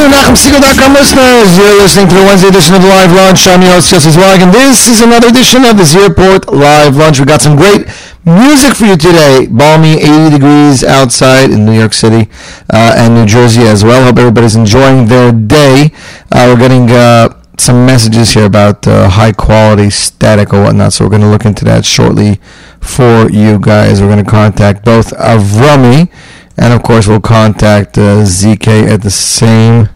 Good NachumSegal.com listeners. You're listening to the Wednesday edition of the Live Lunch. I'm your host, Zweig, and this is another edition of the Z Report Live Lunch. We got some great music for you today. Balmy 80 degrees outside in New York City uh, and New Jersey as well. Hope everybody's enjoying their day. Uh, we're getting uh, some messages here about uh, high quality static or whatnot, so we're going to look into that shortly for you guys. We're going to contact both Avrami and of course we'll contact uh, ZK at the same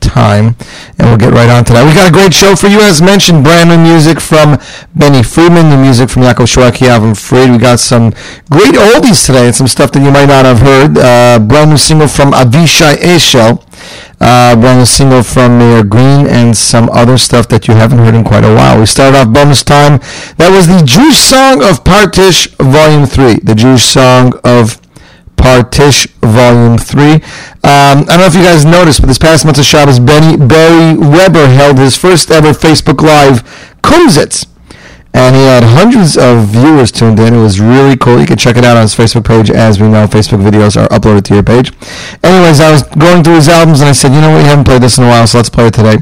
time and we'll get right on to that. We got a great show for you as mentioned, brand new music from Benny Friedman, the music from Yaakov and Fried. We got some great oldies today and some stuff that you might not have heard. Uh, brand new single from Avishai Eshel. Uh, brand new single from Mayor Green and some other stuff that you haven't heard in quite a while. We started off bonus time. That was the Jewish Song of Partish Volume 3. The Jewish Song of Partish Volume 3. Um, I don't know if you guys noticed, but this past month of Shabbos, Benny, Barry Weber held his first ever Facebook Live Kumsitz. And he had hundreds of viewers tuned in. It was really cool. You can check it out on his Facebook page. As we know, Facebook videos are uploaded to your page. Anyways, I was going through his albums and I said, you know what, we haven't played this in a while, so let's play it today.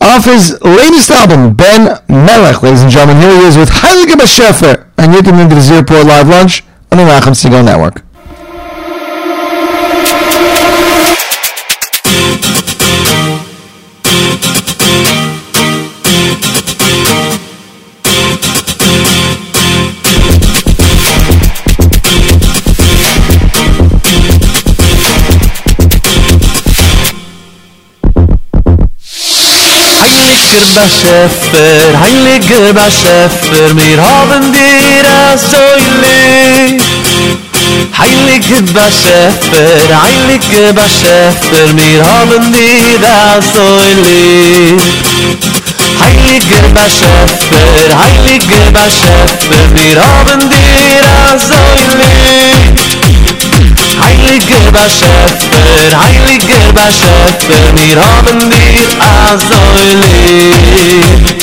Off his latest album, Ben Melech, ladies and gentlemen, here he is with Heilige Bashefer. And you're tuning into the Zero Live Lunch on the Nachum Segal Network. ba Schäfer, heilige ba Schäfer, mir haben dir a so lieb. Heilige ba Schäfer, heilige ba Schäfer, mir haben dir a so lieb. Heilige ba Schäfer, heilige ba Schäfer, mir haben dir a so lieb. Heilige Beschäfer, Heilige Beschäfer, wir haben dir a Säule.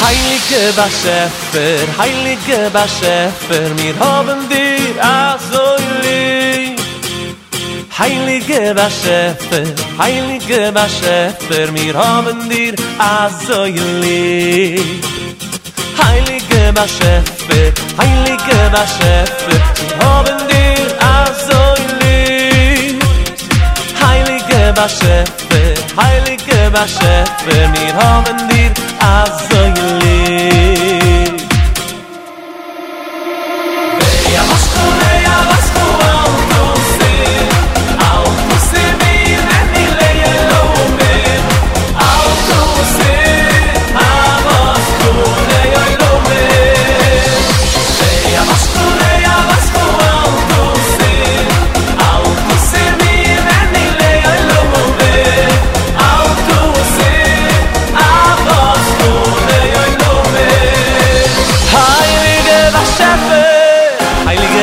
Heilige Baschefer, Heilige Baschefer, mir haben dir also lieb. Heilige Baschefer, Heilige Baschefer, mir haben dir also lieb. Heilige Baschefer, Heilige Baschefer, mir haben dir also lieb. Heilige Baschefer, Heilige Baschefer, mir haben dir also lieb. azayli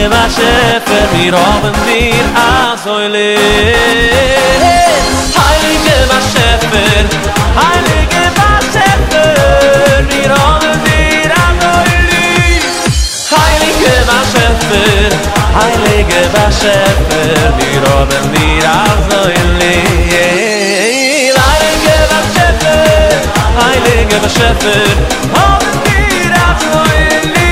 in a shefer mir oben dir a soile heilige ma shefer heilige ma shefer mir oben dir a soile heilige ma shefer heilige ma shefer mir oben dir a soile heilige ma shefer heilige ma shefer oben dir a soile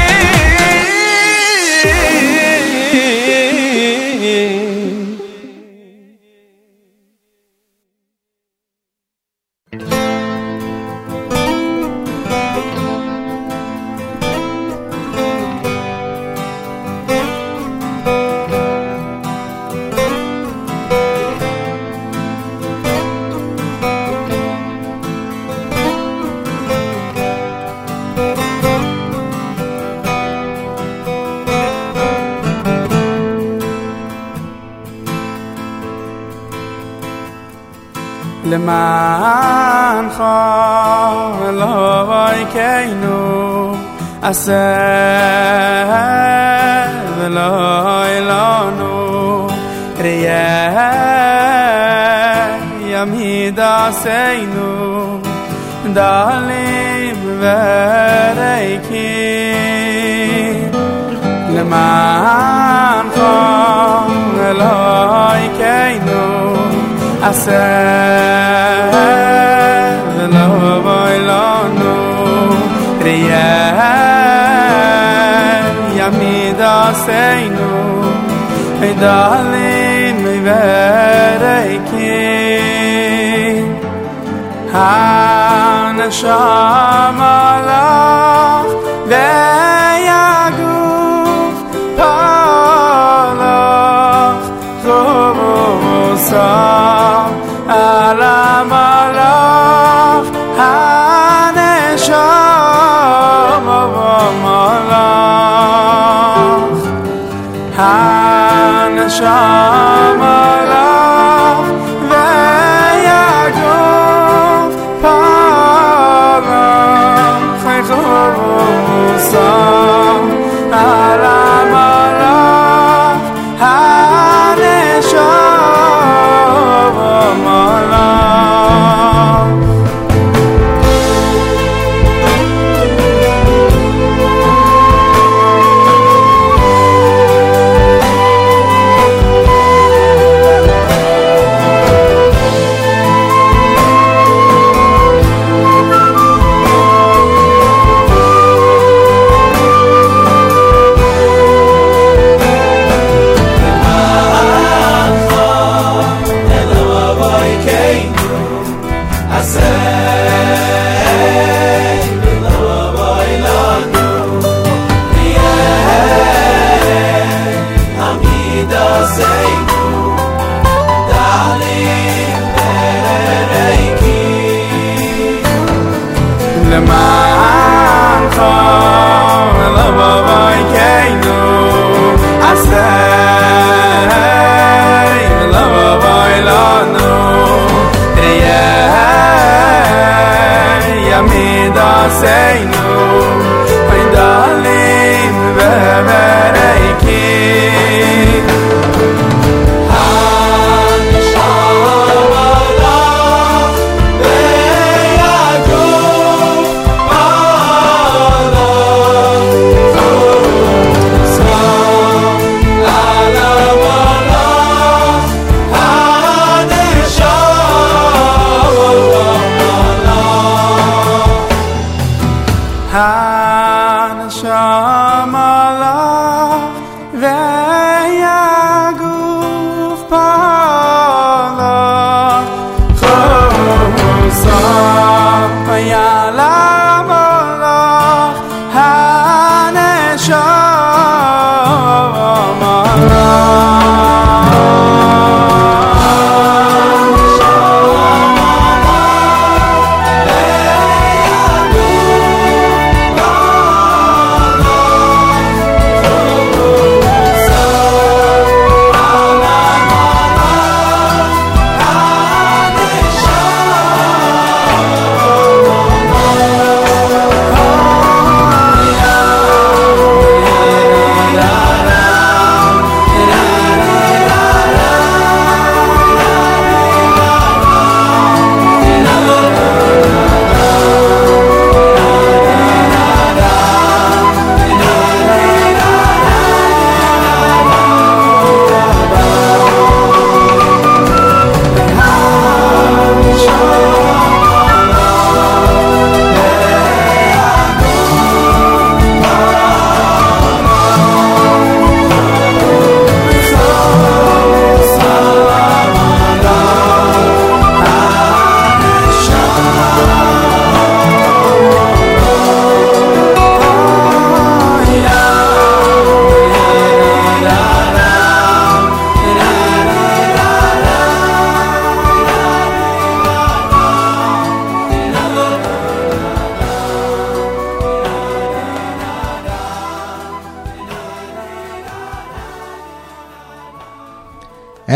Asa velo ilonu i yamida seinu dalim vaday Leman nam fun the Asa velo ilonu no sa aseinu Ey dalin mi vereki Ha ne shama la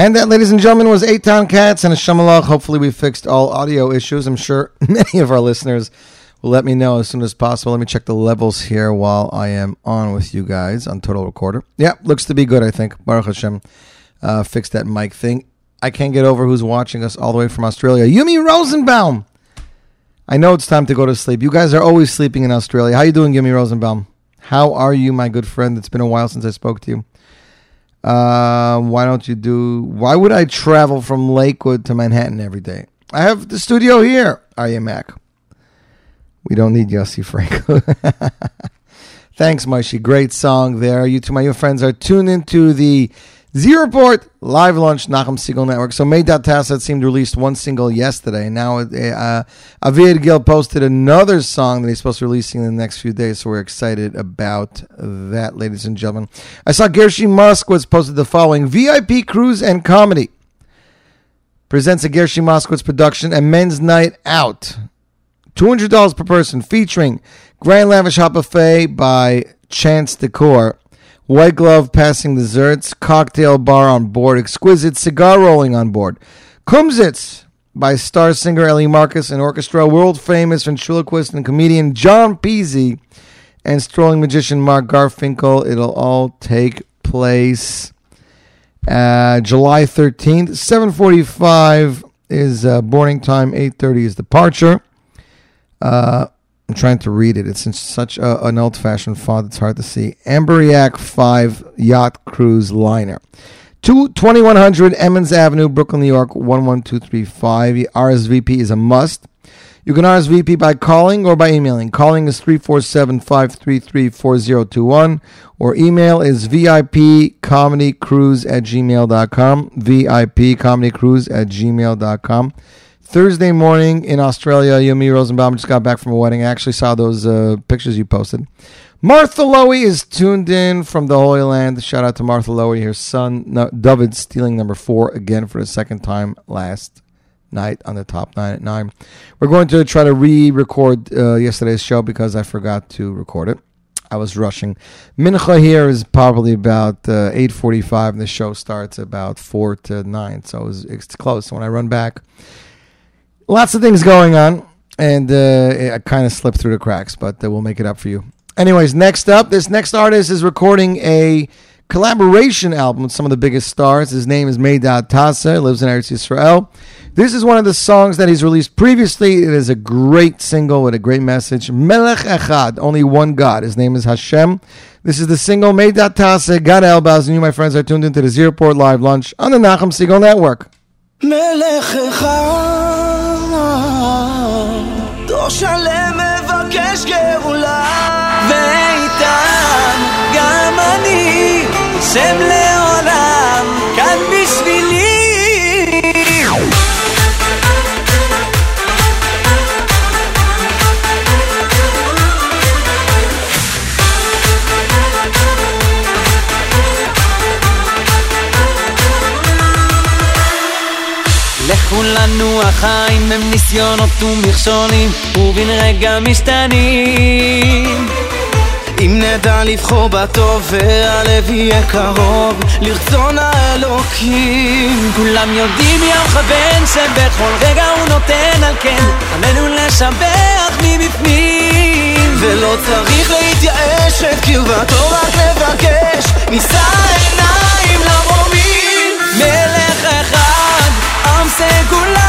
And that, ladies and gentlemen, was Eight Town Cats and a Shamalach. Hopefully, we fixed all audio issues. I'm sure many of our listeners will let me know as soon as possible. Let me check the levels here while I am on with you guys on Total Recorder. Yeah, looks to be good, I think. Baruch Hashem uh, fixed that mic thing. I can't get over who's watching us all the way from Australia. Yumi Rosenbaum. I know it's time to go to sleep. You guys are always sleeping in Australia. How you doing, Yumi Rosenbaum? How are you, my good friend? It's been a while since I spoke to you. Uh, why don't you do? Why would I travel from Lakewood to Manhattan every day? I have the studio here. Are you Mac? We don't need Yossi Franco. Thanks, Maishi. Great song there. You two, my new friends, are tuned into the Z Report live launch Nachum Segal Network. So May.Tasset seemed to release one single yesterday. Now uh, Avid Gil posted another song that he's supposed to be releasing in the next few days. So we're excited about that, ladies and gentlemen. I saw Gershi Moskowitz posted the following VIP Cruise and Comedy presents a Gershi Moskowitz production, and men's night out. $200 per person, featuring Grand Lavish Hot Buffet by Chance Decor, White Glove passing desserts, cocktail bar on board, exquisite cigar rolling on board, Kumsitz by star singer Ellie Marcus and orchestra, world famous ventriloquist and comedian John Peasy, and strolling magician Mark Garfinkel. It'll all take place uh, July 13th. 7.45 is uh, boarding time, 8.30 is departure. Uh, I'm trying to read it. It's in such a, an old fashioned font, it's hard to see. Amberiac 5 Yacht Cruise Liner. Two, 2100 Emmons Avenue, Brooklyn, New York, 11235. RSVP is a must. You can RSVP by calling or by emailing. Calling is 347 533 4021, or email is VIPcomedycruise at gmail.com. VIPcomedycruise at gmail.com. Thursday morning in Australia, Yumi Rosenbaum just got back from a wedding. I actually saw those uh, pictures you posted. Martha Lowy is tuned in from the Holy Land. Shout out to Martha Lowy, her son no, David stealing number four again for the second time last night on the top nine at nine. We're going to try to re-record uh, yesterday's show because I forgot to record it. I was rushing. Mincha here is probably about uh, eight forty-five, and the show starts about four to nine, so it was, it's close. So when I run back, lots of things going on, and uh, I kind of slipped through the cracks, but uh, we'll make it up for you. Anyways, next up, this next artist is recording a collaboration album with some of the biggest stars. His name is Meydad Tasa, lives in Eretz This is one of the songs that he's released previously. It is a great single with a great message. Melech Echad, only one God. His name is Hashem. This is the single Meydad Tasa, Gad Elbaz, and you, my friends, are tuned into the Z Report Live Lunch on the Nachum Segal Network. Melech Echad דור שלם מבקש גאולה. ואיתם גם אני סמלי לכולנו החיים הם ניסיונות ומכשולים ובן רגע משתנים. אם נדע לבחור בטוב והלב יהיה קרוב לרצון האלוקים. כולם יודעים ים כוון שבכל רגע הוא נותן על כן עלינו לשבח מבפנים. ולא צריך להתייאש את קרבתו רק לבקש נישא עיניים למרומים מלך אחד, secular.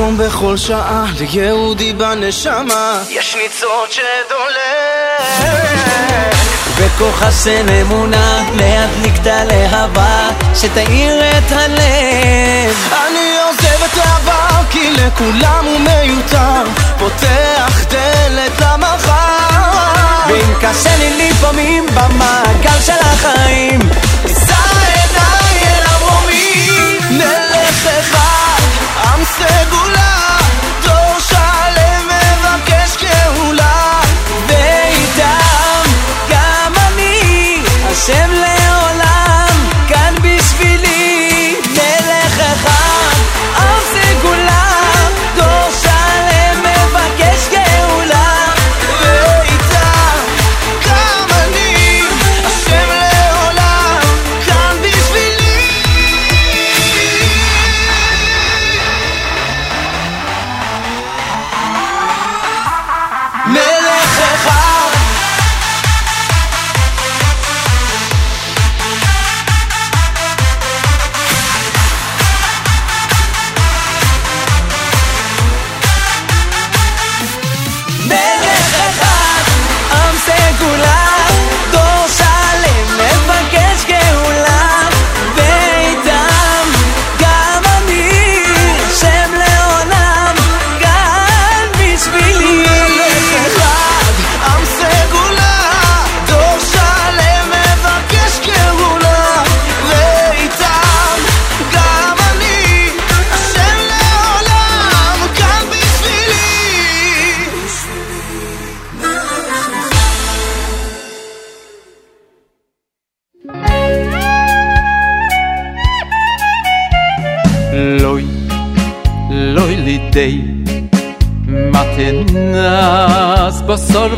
מקום, בכל שעה, ליהודי בנשמה. יש ניצוץ שדולק בכוחה של אמונה, להדליק את הלהבה, שתאיר את הלב. אני עוזב את העבר כי לכולם הוא מיותר. פותח דלת למחר. ואם קשה לי לפעמים במעגל של החיים תישא עיניי אל המרומים מלך אחד, עם סגולה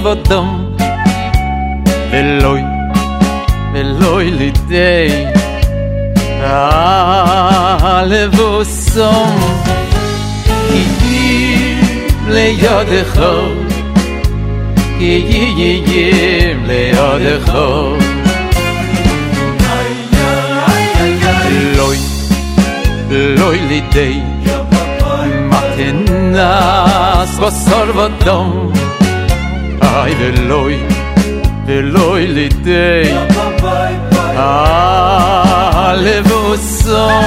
सर्वदं ולוי לידי הלבוסום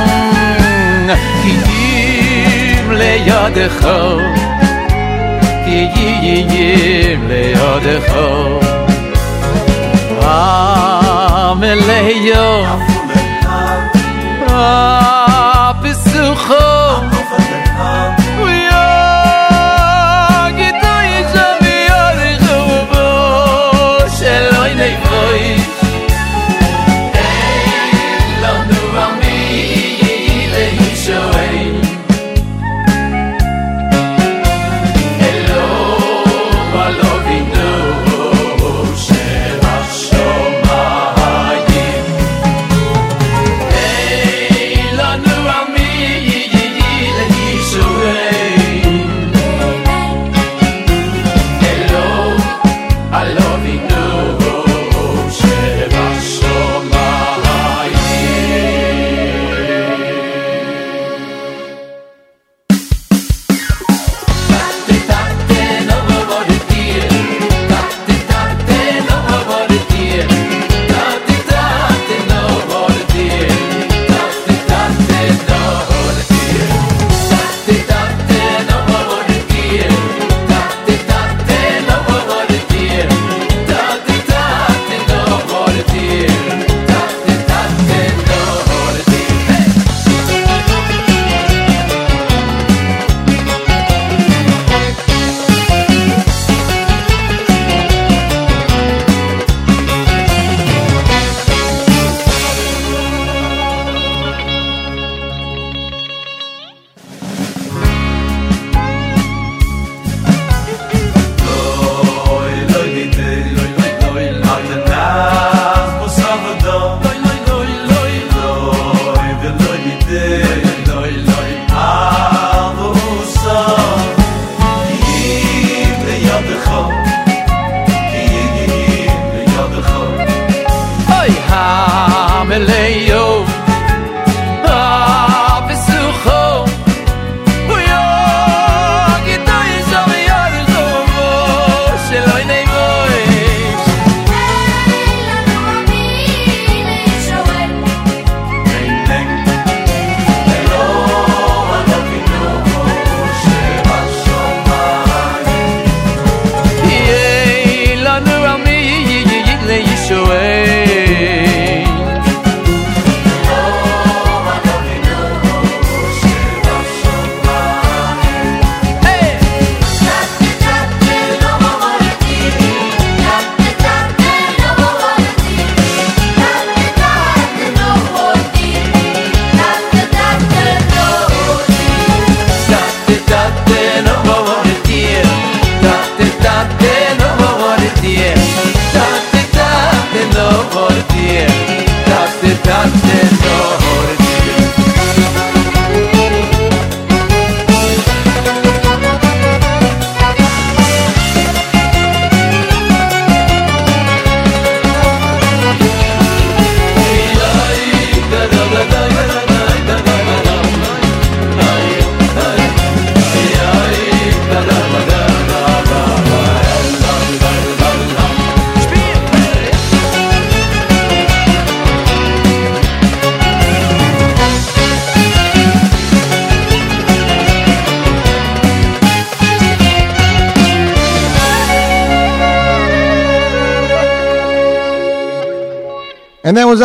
כי אם לידך כי ייים לידך עמליו הפסוחו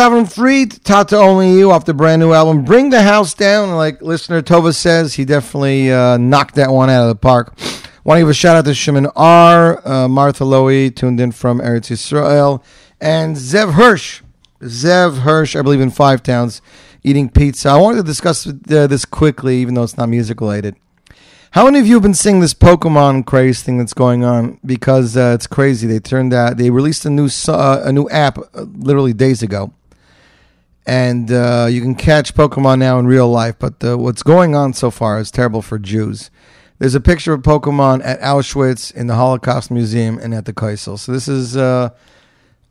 Avram Fried, Tata Only You, off the brand new album, Bring the House Down. Like listener Tova says, he definitely uh, knocked that one out of the park. Want to give a shout out to Shimon R, uh, Martha Lowy, tuned in from Eretz Yisrael, and Zev Hirsch. Zev Hirsch, I believe in Five Towns, eating pizza. I wanted to discuss uh, this quickly, even though it's not music related. How many of you have been seeing this Pokemon craze thing that's going on? Because uh, it's crazy. They turned out they released a new uh, a new app uh, literally days ago, and uh, you can catch Pokemon now in real life. But uh, what's going on so far is terrible for Jews. There's a picture of Pokemon at Auschwitz in the Holocaust Museum and at the Kaisel. So this is uh,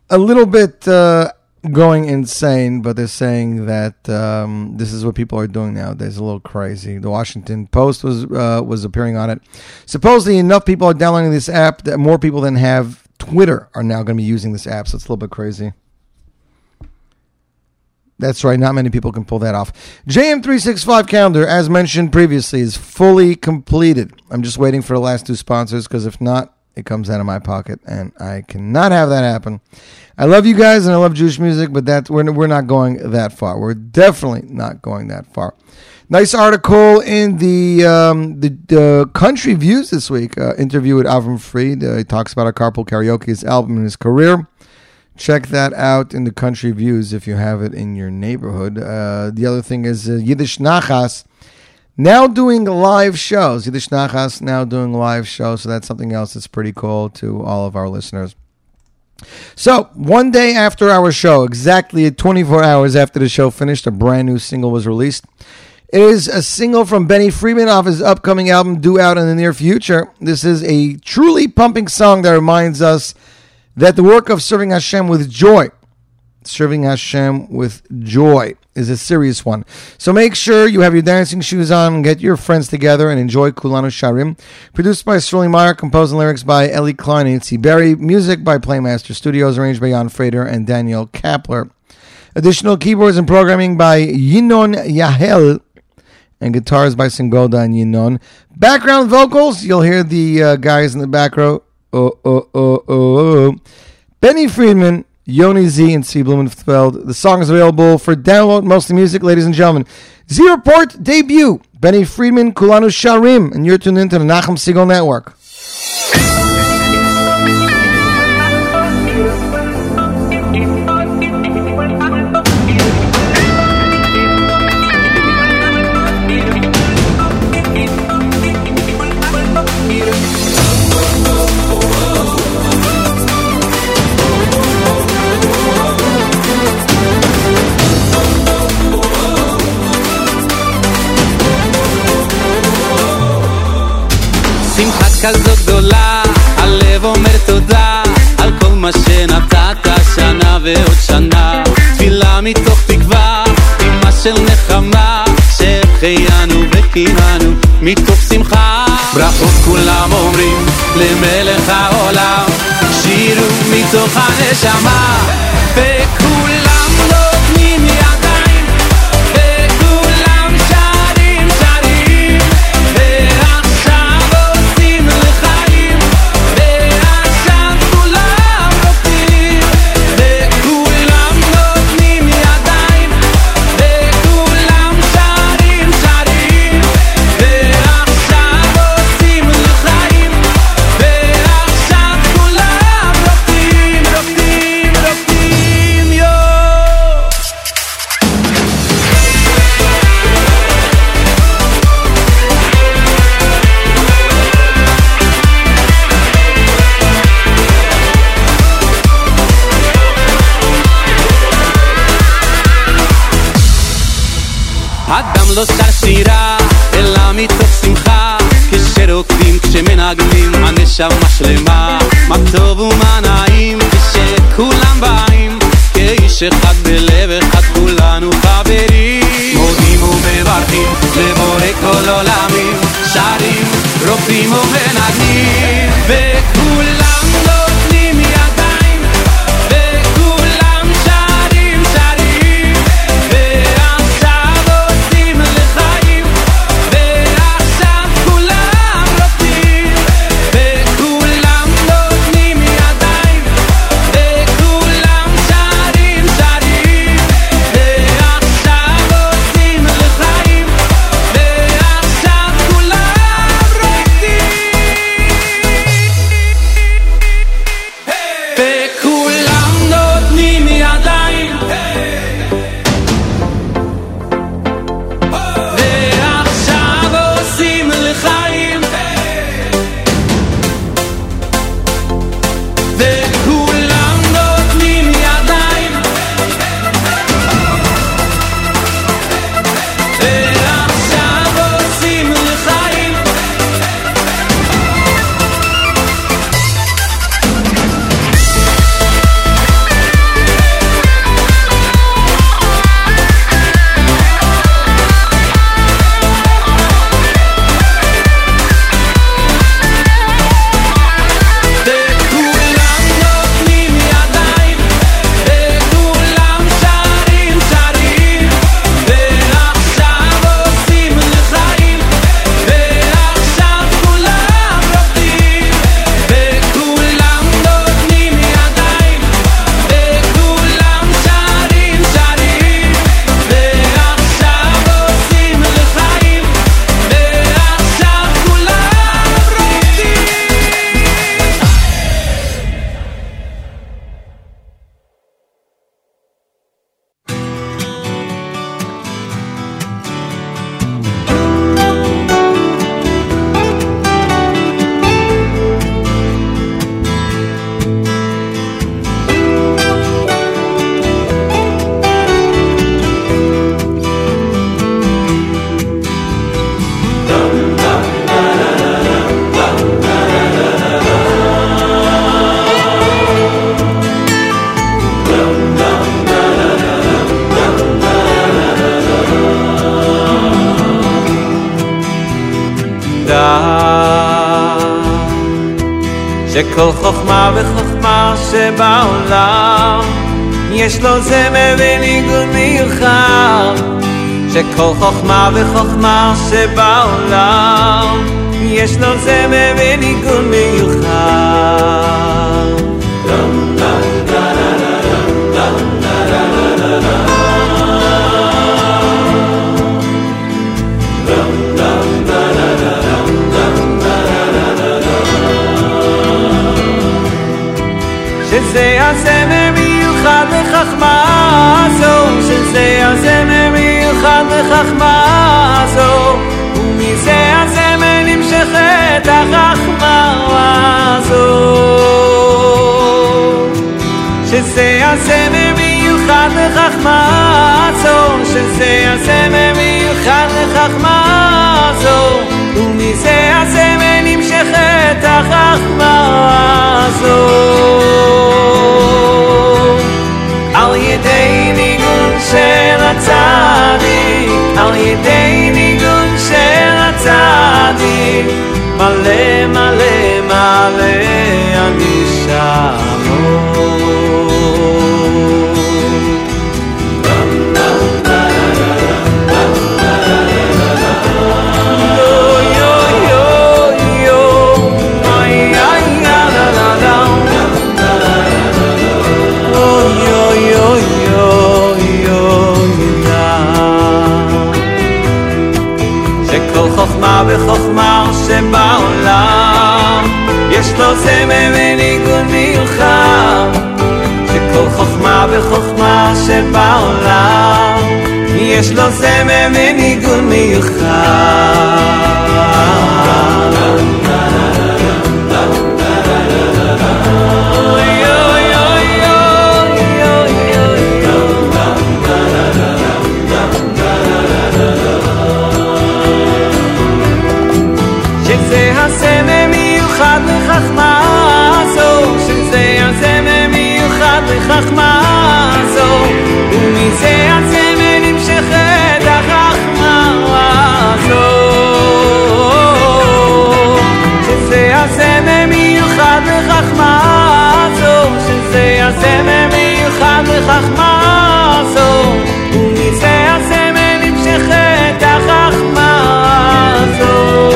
a little bit uh, going insane, but they're saying that um, this is what people are doing nowadays. A little crazy. The Washington Post was uh, was appearing on it. Supposedly, enough people are downloading this app that more people than have Twitter are now going to be using this app. So it's a little bit crazy. That's right. Not many people can pull that off. JM365 calendar, as mentioned previously, is fully completed. I'm just waiting for the last two sponsors because if not, it comes out of my pocket, and I cannot have that happen. I love you guys and I love Jewish music, but that we're we're not going that far. We're definitely not going that far. Nice article in the um, the, the Country Views this week. Uh, interview with Avram Fried. Uh, he talks about a carpool karaoke, his album, and his career. Check that out in the Country Views if you have it in your neighborhood. Uh, the other thing is uh, Yiddish Nachas now doing live shows. Yiddish Nachas now doing live shows, so that's something else that's pretty cool to all of our listeners. So, one day after our show, exactly 24 hours after the show finished, a brand new single was released. It is a single from Benny Friedman off his upcoming album due out in the near future. This is a truly pumping song that reminds us that the work of serving Hashem with joy, serving Hashem with joy, is a serious one. So make sure you have your dancing shoes on get your friends together and enjoy Kulanu Sharim. Produced by Sterling Meyer, composed and lyrics by Ellie Klein and Itzy Berry, music by Playmaster Studios, arranged by Jan Frater and Daniel Kapler. Additional keyboards and programming by Yinon Yahel and guitars by Singoda and Yinon. Background vocals, you'll hear the uh, guys in the back row. Oh, oh, oh, oh, oh. Benny Friedman, Yoni Z, and C. Blumenfeld. The song is available for download, mostly music, ladies and gentlemen. Z Report debut, Benny Friedman, Kulanu Sharim, and you're tuned into the Nachum Segal Network. כזו גדולה, הלב אומר תודה על כל מה שנתת שנה ועוד שנה. תפילה מתוך תקווה, אמא של נחמה, שהחיינו וקיימנו מתוך שמחה. ברכות כולם אומרים למלך העולם, שירו מתוך הנשמה, וכולם לא שר שירה, אלא מתוך שמחה. כשרוקדים, כשמנגנים, הנשמה שלמה. מה טוב ומה נעים, כשכולם באים. כאיש אחד בלב אחד כולנו חברים. מודים ומברכים לבורא כל עולמים שרים, רוקדים ומנגנים וכולם זו, שזה הזמר מיוחד לחכמה זו, ומזה הזמר נמשכת החכמה הזו. על ידי ניגון של הצדיק, על ידי ניגון של הצדיק, מלא מלא מלא חוכמה וחוכמה שבעולם. יש לו זמר וניגון מיוחד שכל חוכמה וחוכמה שבעולם. יש לו זמר וניגון מיוחד הזמר מיוחד לחכמה זו, שזה הזמר מיוחד לחכמה זו, ומזה הזמר נמשכת החכמה זו.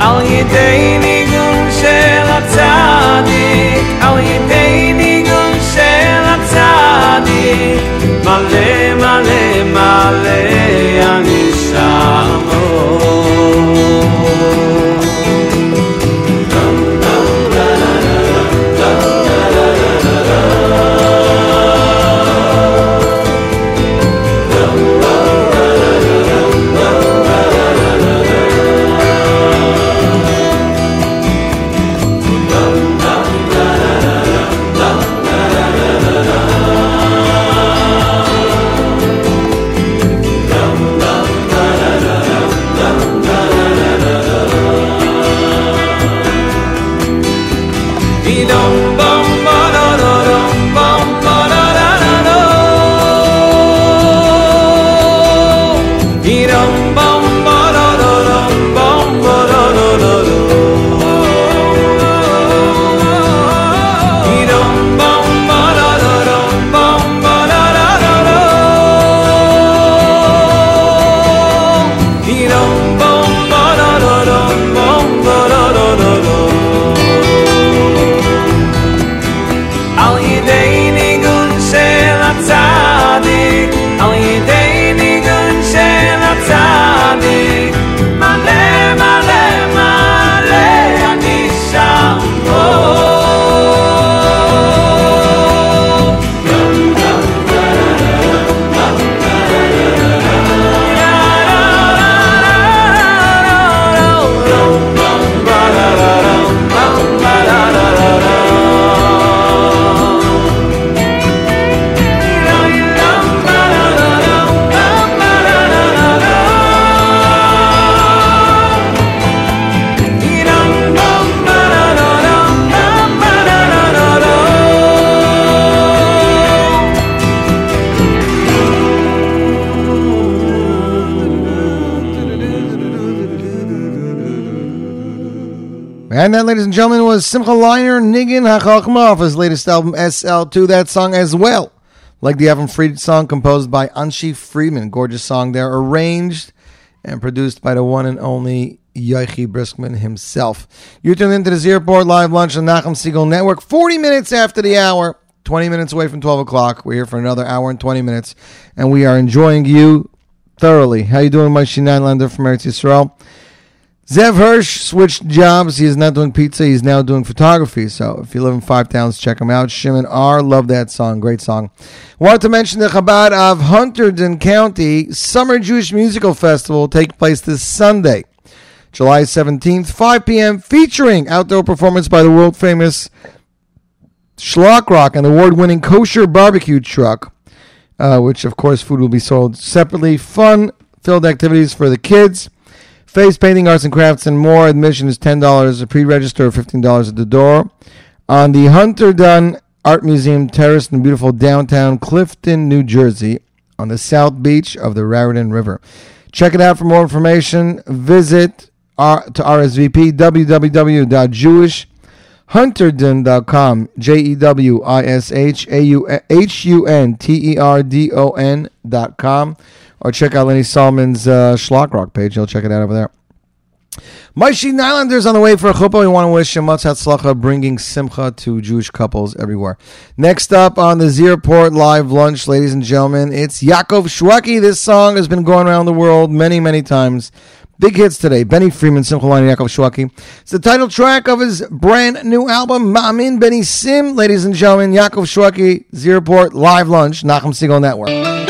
על ידי ניגון של הצדיק, על ידי ניגון של הצדיק, מלא מלא מלא was Simcha Leiner Niggin HaChachma off his latest album SL2. That song as well, like the Evan Fried song composed by Anshi Friedman. Gorgeous song there, arranged and produced by the one and only Yochi Briskman himself. You tuned into the Z Report Live Lunch on Nachum Segal Network. 40 minutes after the hour, 20 minutes away from 12 o'clock. We're here for another hour and 20 minutes, and we are enjoying you thoroughly. How you doing, my Shinanlander from Eretz Yisrael? Zev Hirsch switched jobs. He is not doing pizza. He's now doing photography. So if you live in Five Towns, check him out. Shimon R. Love that song. Great song. Want to mention the Chabad of Hunterdon County Summer Jewish Musical Festival take place this Sunday, July 17th, 5 p.m., featuring outdoor performance by the world famous Shlock Rock, an award winning kosher barbecue truck, uh, which, of course, food will be sold separately. Fun filled activities for the kids. Face painting, arts and crafts, and more. Admission is ten dollars. A pre-register, fifteen dollars at the door. On the Hunterdon Art Museum Terrace in beautiful downtown Clinton, New Jersey, on the south beach of the Raritan River. Check it out for more information. Visit R- to RSVP www.jewishhunterdon.com. J E W I S H A U H U N T E R D O N.com. Or check out Lenny Solomon's uh, Shlock Rock page. You'll check it out over there. Maishi Nylander's on the way for a chuppah. We want to wish much hatzlacha, bringing simcha to Jewish couples everywhere. Next up on the Z Report Live Lunch, ladies and gentlemen, it's Yaakov Shwekey. This song has been going around the world many, many times. Big hits today. Benny Freeman, Simcha Line, Yaakov Shwekey. It's the title track of his brand new album, Ma'amin Benissim. Ladies and gentlemen, Yaakov Shwekey, Zierport Live Lunch, Nachum Segal Network.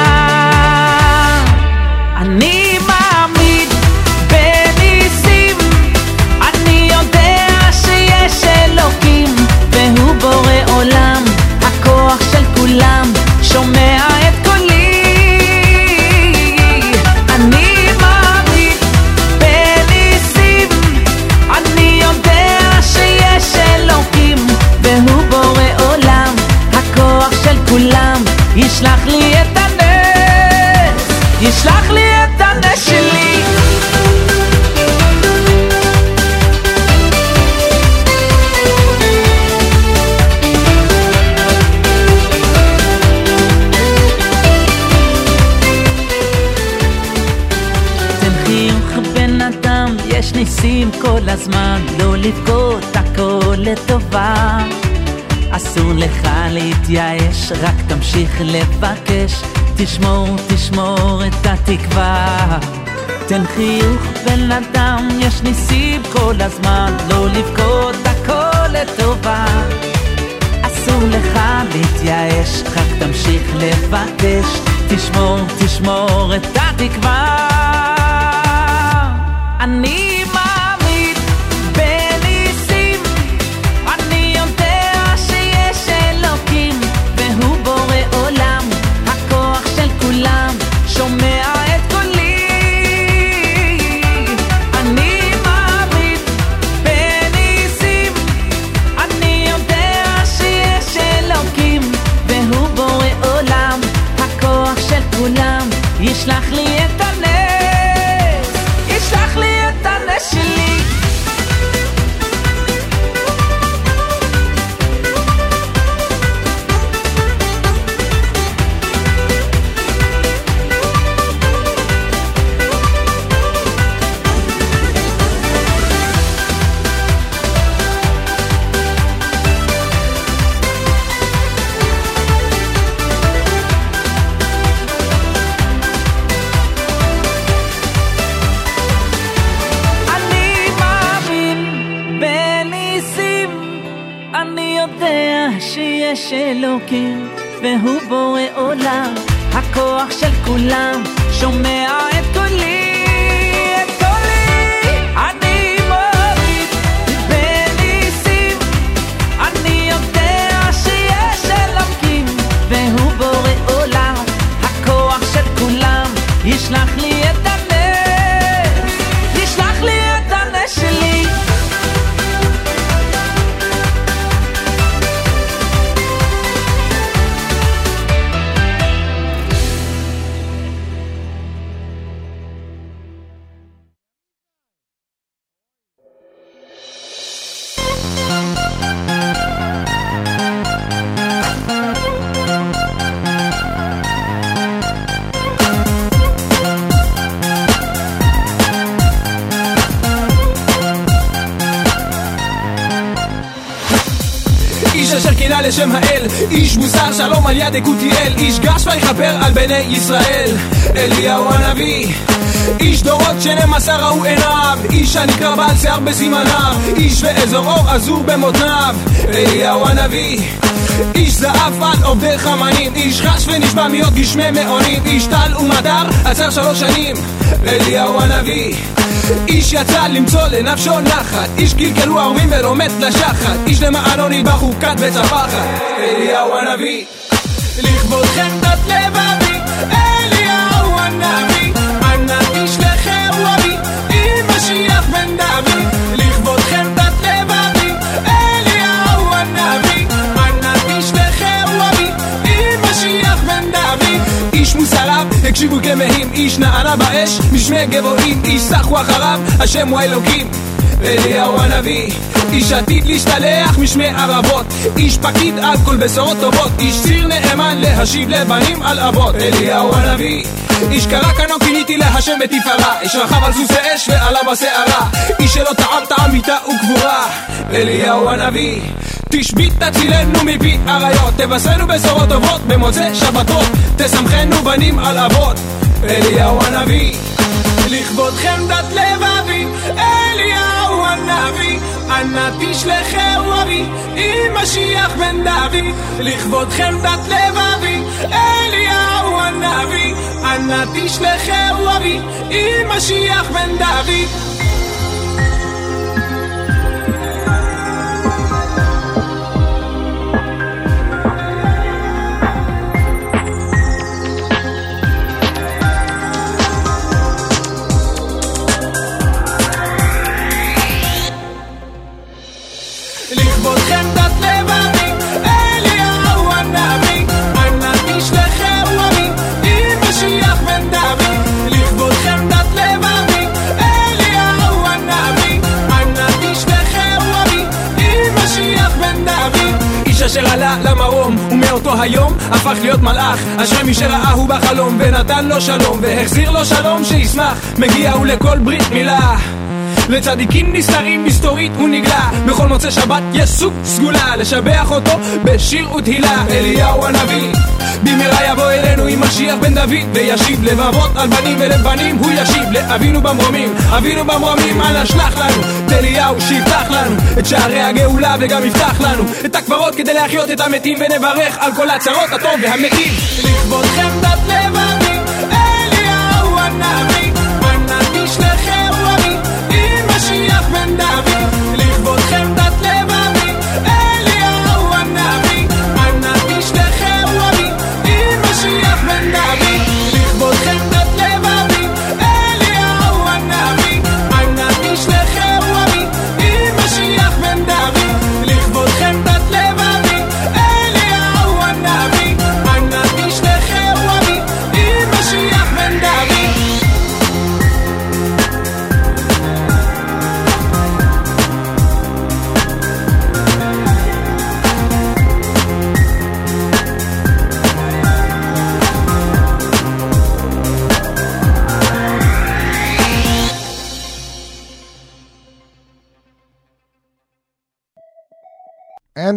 בורא עולם, הכוח של כולם, שומע את קולי. אני מאמין בניסים, אני יודע שיש אלוקים, והוא בורא עולם, הכוח של כולם, ישלח לי את הנס, ישלח לי את יש ניסים כל הזמן, לא לבכות הכל לטובה. אסור לך להתייאש, רק תמשיך לבקש, תשמור, תשמור את התקווה. תן חיוך בן אדם, יש ניסים כל הזמן, לא לבכות הכל לטובה. אסור לך להתייאש, רק תמשיך לבקש, תשמור, תשמור את התקווה. אני אלוקים, והוא בורא עולם, הכוח של כולם, שומע על יד יקותיאל איש גש ויכפר על בני ישראל. אליהו הנביא איש דורות עשר ראו עיניו. איש הנקרא בעל שיער בסימניו איש ואזור אור עזור במותניו. אליהו הנביא איש זהב על עובדי חמנים. איש חש ונשבע מיות גשמי מעונים. איש טל ומדר עצר שלוש שנים. אליהו הנביא איש יצא למצוא לנפשו נחת. איש קלקלו ערבים ולא מת לשחת. איש למענו נדבך הוכת וצפחת. אליהו הנביא הקשיבו כמהים איש נערה באש משמי גבוהים איש סחו אחריו השם הוא האלוקים. אליהו הנביא איש עתיד להשתלח משמי ערבות. איש פקיד על כל בשורות טובות. איש ציר נאמן להשיב לבנים על אבות. אליהו הנביא איש קרא קנו כיניתי להשם בתפארה איש רכב על סוסי אש ועליו הסערה איש שלא טעם טעם מיתה וגבורה אליהו הנביא תשבית תצילנו מפי אריות תבשרנו בשורות טובות במוצאי שבתות. תשמחנו בנים על אבות. אליהו הנביא לכבודכם דת לבבי. אליהו הנביא אנא תשלחהו אבי עם משיח בן דוד לכבודכם דת לבבי אליהו הנביא. אנא תשלחהו אבי עם משיח בן דוד אשר עלה למרום ומאותו היום הפך להיות מלאך. אשרי מי שראהו בחלום ונתן לו שלום והחזיר לו שלום שישמח. מגיע הוא לכל ברית מילה לצדיקים נסתרים מסתורית הוא נגלה בכל מוצאי שבת יש סוג סגולה לשבח אותו בשיר ותהילה. אליהו הנביא במהרה יבוא אלינו עם משיח בן דוד וישיב לבבות על בנים ולב בנים הוא ישיב לאבינו במרומים. אבינו במרומים אנא שלח לנו את אליהו שיפתח לנו את שערי הגאולה וגם יפתח לנו את הקברות כדי להחיות את המתים ונברך על כל הצרות הטוב והמתים. לכבודכם surrender.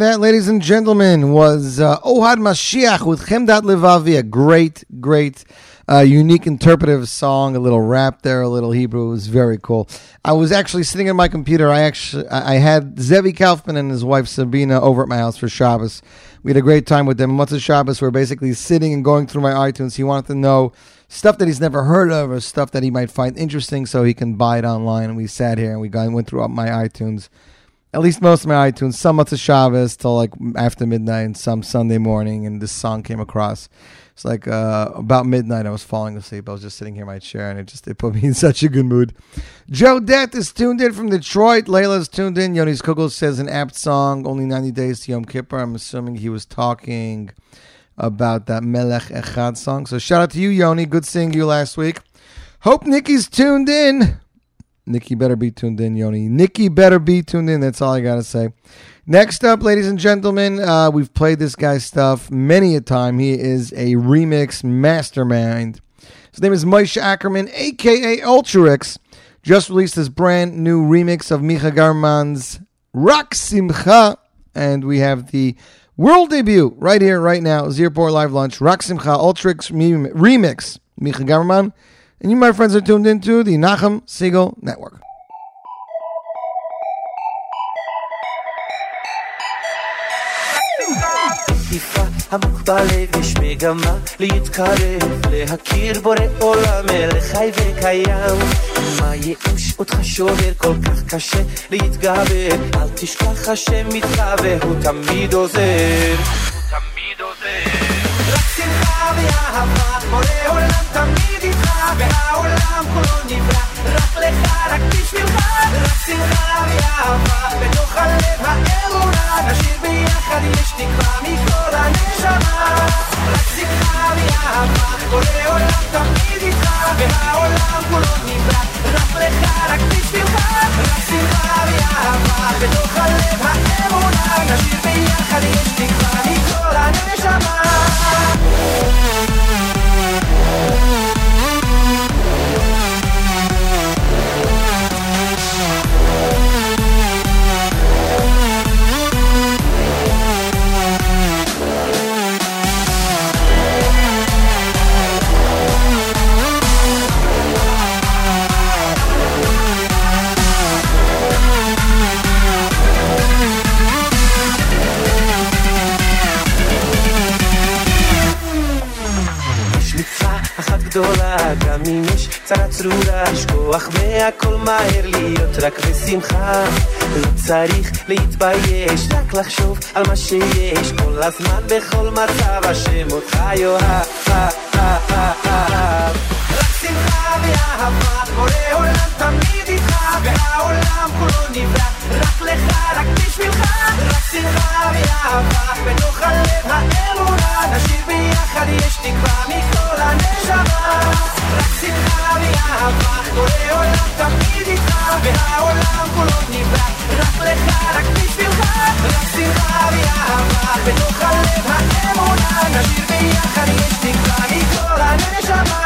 That, ladies and gentlemen, was uh, Ohad Mashiach with Chemdat Levavi, a great, great, uh, unique interpretive song, a little rap there, a little Hebrew. It was very cool. I was actually sitting at my computer. I actually, I had Zevi Kaufman and his wife Sabina over at my house for Shabbos. We had a great time with them. A Shabbos? We're basically sitting and going through my iTunes. He wanted to know stuff that he's never heard of or stuff that he might find interesting so he can buy it online. And we sat here and we got, went through my iTunes at least most of my iTunes, some to Shabbos till like after midnight, and some Sunday morning, and this song came across. It's like uh, about midnight. I was falling asleep. I was just sitting here in my chair, and it just it put me in such a good mood. Joe Det is tuned in from Detroit. Layla's tuned in. Yonis Kugel says an apt song. Only ninety days to Yom Kippur. I'm assuming he was talking about that Melech Echad song. So shout out to you, Yoni. Good seeing you last week. Hope Nikki's tuned in. Nikki better be tuned in, Yoni. Nikki better be tuned in. That's all I got to say. Next up, ladies and gentlemen, uh, we've played this guy's stuff many a time. He is a remix mastermind. His name is Moshe Ackerman, aka Ultrix. Just released his brand new remix of Micha Gamerman's Rock Simcha. And we have the World debut right here, right now. Z Report Live Lunch, Rock Simcha, Ultrix rem- Remix, Micha Gamerman. And you, my friends, are tuned into the Nachum Segal Network. עקיפה המוגבלת יש מגמה להתקרב להכיר בורא עולם מלך חי וקיים מה ייאוש אותך שובר כל כך קשה להתגבר אל תשכח השם איתך והוא תמיד עוזר הוא תמיד עוזר רק שמחה ואהבה, בורא עולם תמיד איתך, והעולם כולו נברא. רק לך רק בשבילך רק שמחה ואהבה בתוך הלב האמונה נשאיר ביחד יש תקווה מכל הנשמה גדולה, גם אם יש צרה צרורה, לשכוח מהכל מהר להיות רק בשמחה. לא צריך להתבייש, רק לחשוב על מה שיש, כל הזמן בכל מצב השם אותך יאהב. רק שמחה ואהבה, בורא עולם תמיד איתך, והעולם כולו נברא, רק לך, רק בשבילך, רק שמחה ואהבה, בתוך הלב האמונה, נשאיר ביחד יש תקווה מכל הנשמה, רק שמחה ואהבה, בורא עולם תמיד איתך, והעולם כולו נברא, רק לך, רק בשבילך, רק שמחה ואהבה, בתוך הלב האמונה, נשאיר ביחד יש תקווה מכל הנשמה.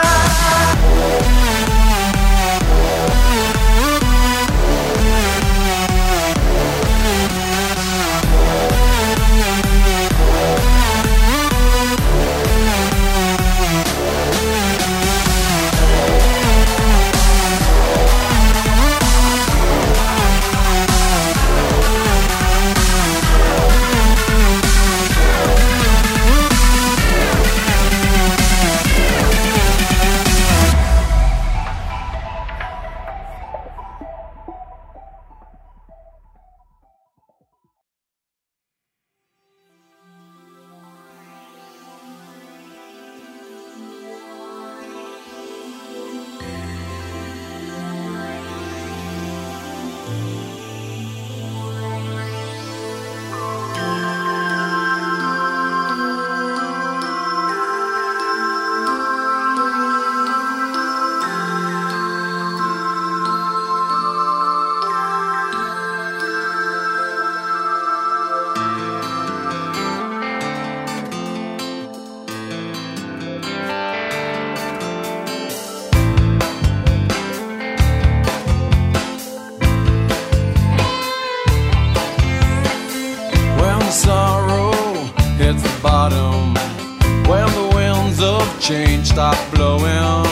Change stop blowing,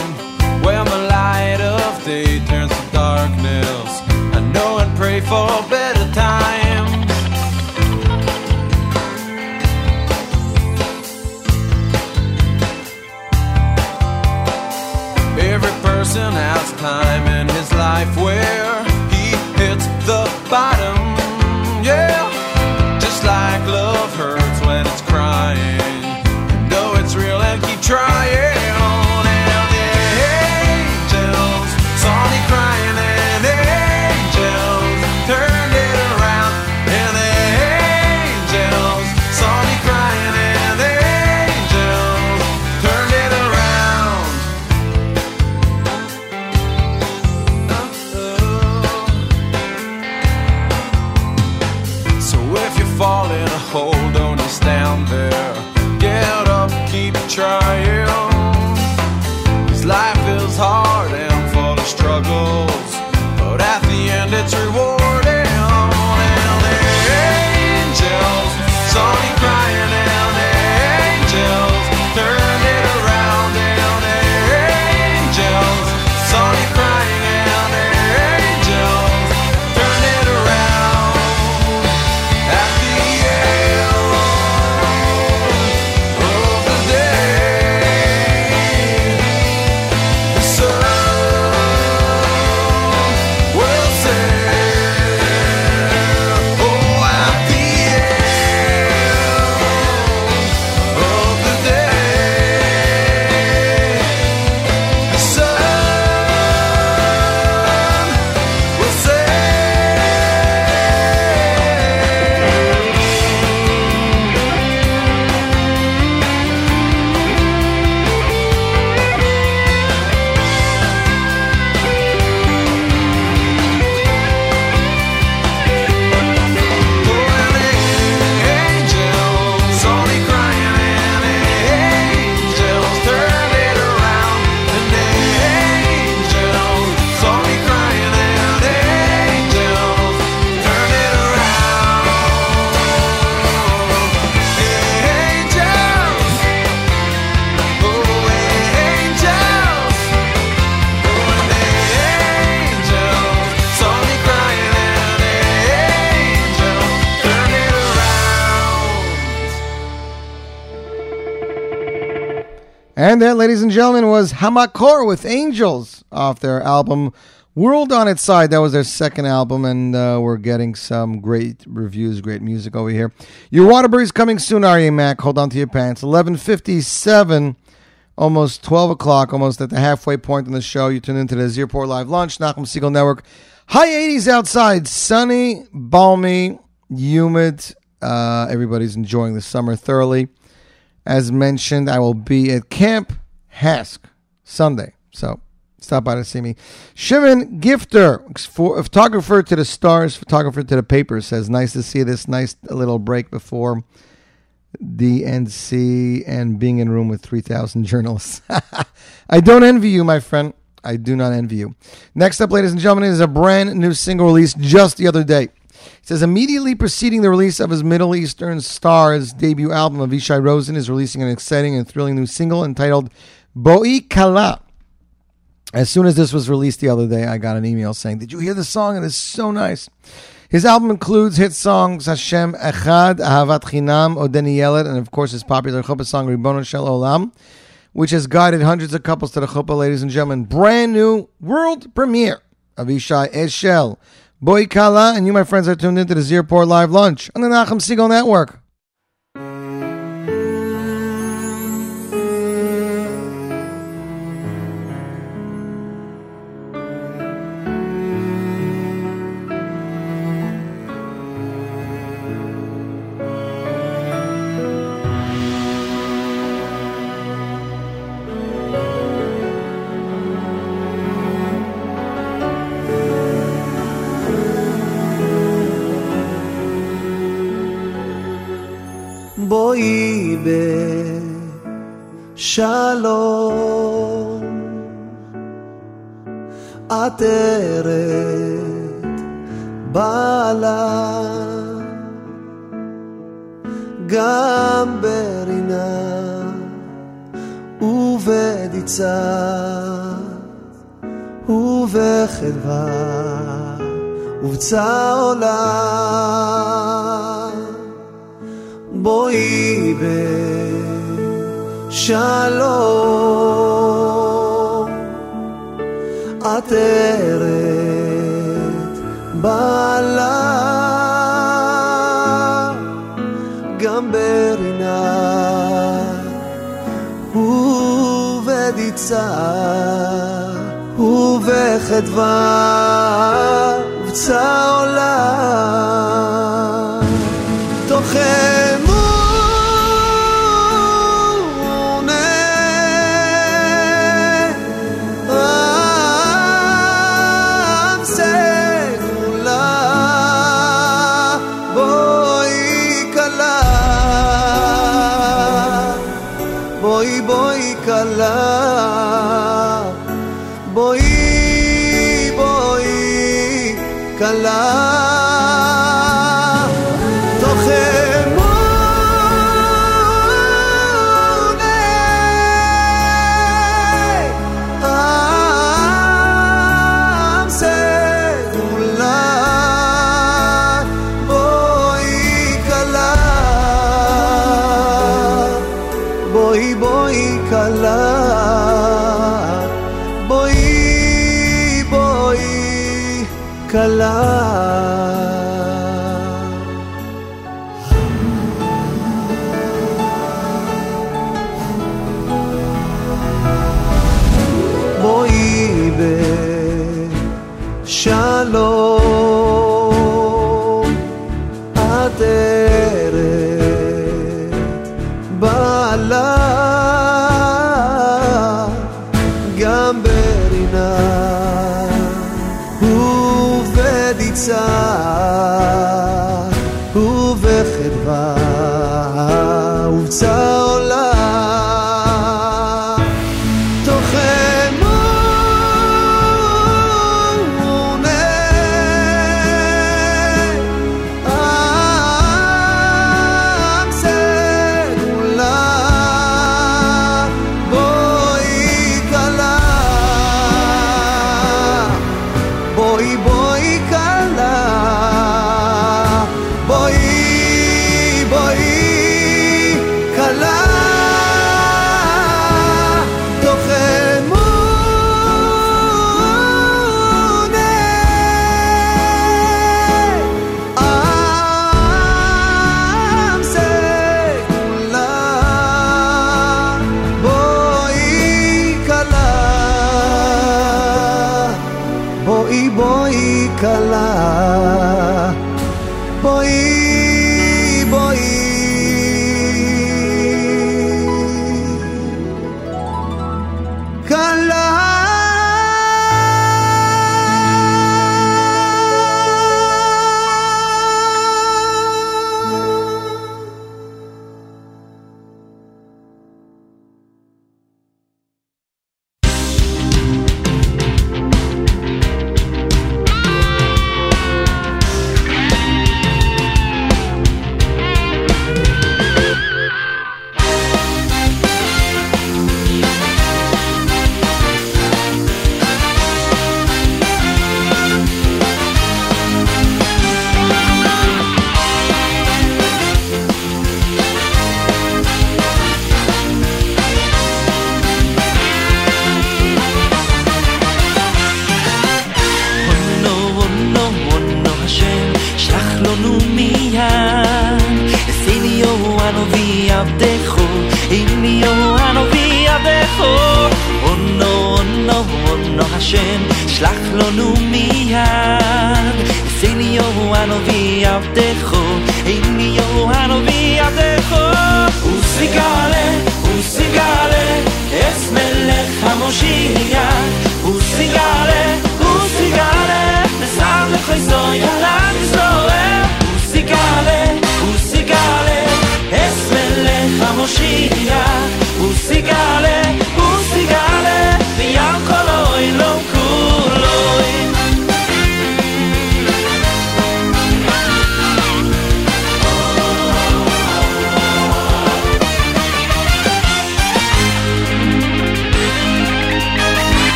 when the light of day turns to darkness, I know and pray for ladies and gentlemen, was Hamakor with Angels off their album World on Its Side. That was their second album, and uh, we're getting some great reviews, great music over here. Your Waterbury's coming soon, are you, Mac? Hold on to your pants. 1157, almost 12 o'clock, almost at the halfway point in the show. You tune into the Z Report Live Lunch, Nachum Segal Network. High 80s outside, sunny, balmy, humid. Uh, everybody's enjoying the summer thoroughly. As mentioned, I will be at Camp Hask Sunday. So stop by to see me. Shimon Gifter, photographer to the stars, photographer to the papers, says, Nice to see this nice little break before DNC and being in a room with 3,000 journalists. I don't envy you, my friend. I do not envy you. Next up, ladies and gentlemen, is a brand new single released just the other day. It says immediately preceding the release of his Middle Eastern Stars debut album, Avishai Rosen is releasing an exciting and thrilling new single entitled Boi Kala. As soon as this was released the other day, I got an email saying, Did you hear the song? It is so nice. His album includes hit songs Hashem Echad, Ahavat Chinam, Odeni Yelet, and of course his popular chuppah song Ribono Shel Olam, which has guided hundreds of couples to the chuppah, ladies and gentlemen. Brand new world premiere. Avishai Eshel, Boy Kala, and you, my friends, are tuned into the Z Report Live Lunch on the Nachum Segal Network.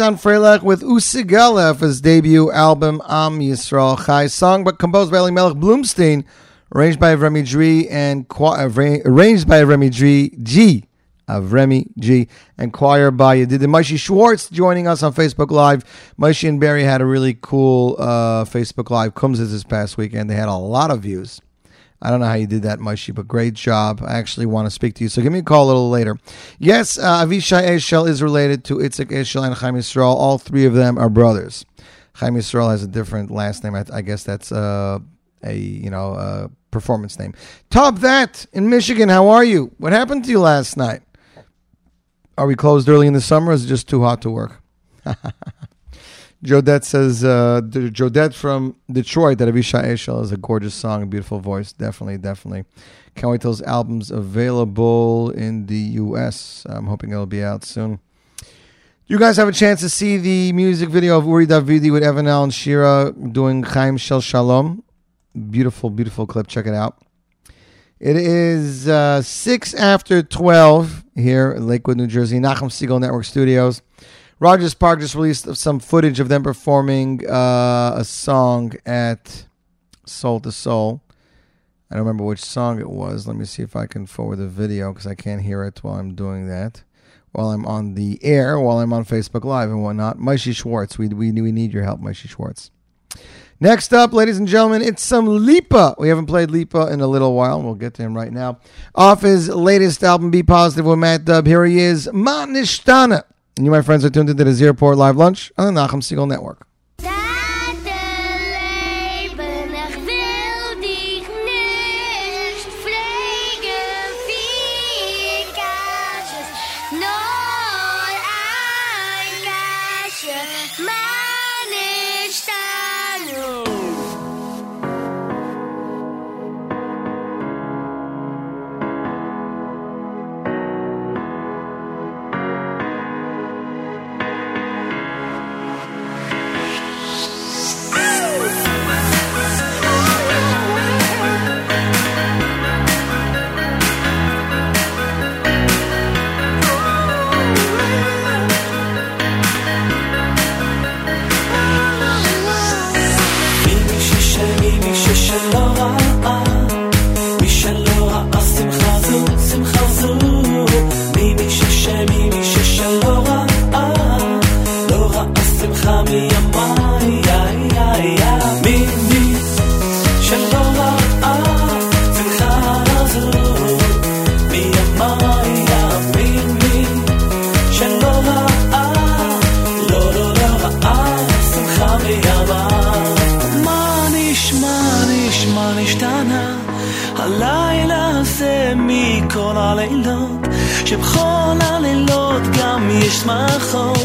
Natan Freilach with Usigalev, his debut album Am Yisrael Chai, song but composed by Elimelech Bloomstein, arranged by Remy G and uh, arranged by Remy G. G Avremi G and choir by Yedid Maishi Schwartz joining us on Facebook Live. Maishi and Barry had a really cool uh, Facebook Live comes this past weekend. They had a lot of views. I don't know how you did that, Moshe, but great job. I actually want to speak to you. So give me a call a little later. Yes, uh, Avishai Eshel is related to Itzik Eshel and Chaim Yisrael. All three of them are brothers. Chaim Yisrael has a different last name. I, I guess that's uh, a, you know, performance name. Top that in Michigan. How are you? What happened to you last night? Are we closed early in the summer? is it just too hot to work? Jodette says, uh, Jodette from Detroit, that Avishai Eshel is a gorgeous song, a beautiful voice. Definitely, definitely. Can't wait till his album's available in the U.S. I'm hoping it'll be out soon. You guys have a chance to see the music video of Uri Davidi with Evan Al and Shira doing Chaim Shel Shalom. Beautiful, beautiful clip. Check it out. It is uh, 6 after 12 here in Lakewood, New Jersey, Nachum Segal Network Studios. Rogers Park just released some footage of them performing uh, a song at Soul to Soul. I don't remember which song it was. Let me see if I can forward the video because I can't hear it while I'm doing that. While I'm on the air, while I'm on Facebook Live and whatnot. Maishi Schwartz, we, we, we need your help, Maishi Schwartz. Next up, ladies and gentlemen, it's some Lipa. We haven't played Lipa in a little while. We'll get to him right now. Off his latest album, Be Positive with Matt Dubb, here he is, Ma Nishtana. And you, my friends, are tuned into the Z Report Live Lunch on the Nachum Segal Network. שבכל הלילות גם יש שמחות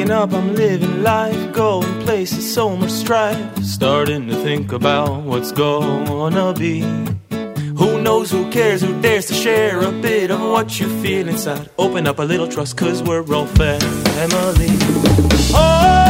Waking up, I'm living life, going places, so much strife. Starting to think about what's gonna be. Who knows, who cares, who dares to share a bit of what you feel inside? Open up a little trust, cause we're all family. Hold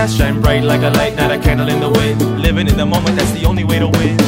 fast. Shine bright like a light, not a candle in the wind. Living in the moment, that's the only way to win.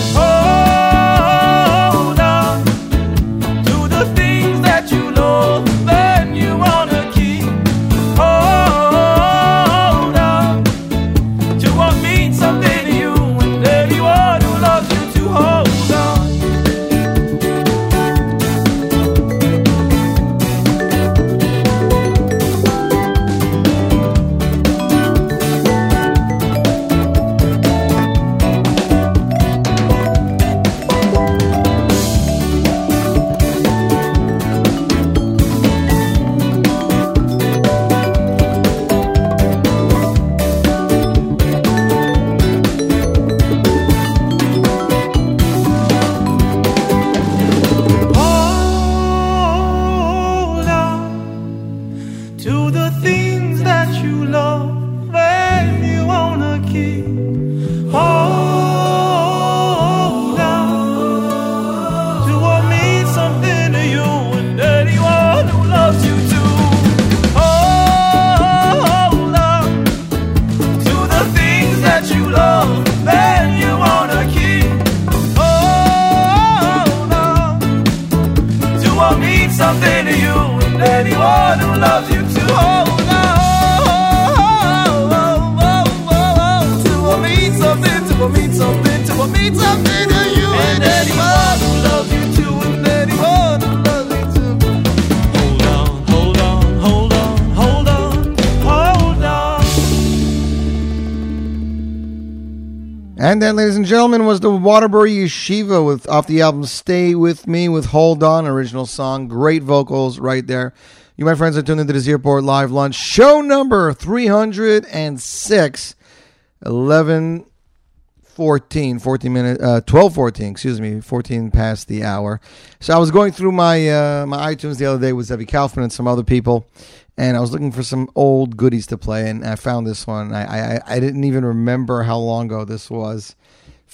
Waterbury Yeshiva with off the album "Stay with Me" with "Hold On" original song. Great vocals right there. You, my friends, are tuned into this airport live lunch. Show number three hundred and six. 11 14 14 minutes uh 12 14 excuse me. 14 past the hour. So i was going through my uh my itunes the other day with zevi kaufman and some other people and i was looking for some old goodies to play and i found this one. I i i didn't even remember how long ago this was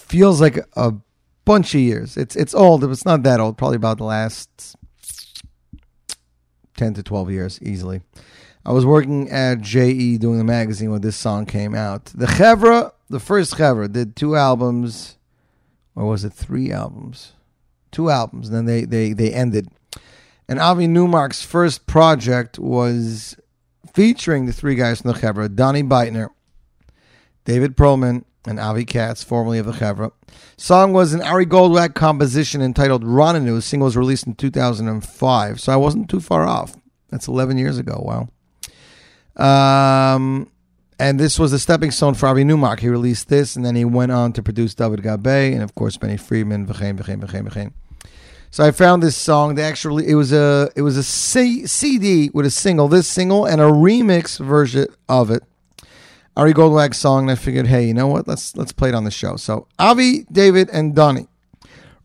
feels like a bunch of years it's it's old it's not that old probably about the last 10 to 12 years easily I was working at JE doing the magazine when this song came out. The Chevra, the first Chevra, did two albums, or was it three albums? Two albums, and then they, they, they ended. And Avi Newmark's first project was featuring the three guys from the Chevra, Donnie Beitner, David Perlman, and Avi Katz, formerly of the Chevra. Song was an Ari Goldwag composition entitled Ronanu. The single was released in 2005, so I wasn't too far off. That's 11 years ago. Wow. Um, and this was a stepping stone for Avi Newmark. He released this, and then he went on to produce David Gabe, and of course Benny Friedman. So I found this song. They actually it was a it was a C- CD with a single, this single, and a remix version of it. Ari Goldwag's song. And I figured, hey, you know what? Let's let's play it on the show. So Avi, David, and Donnie.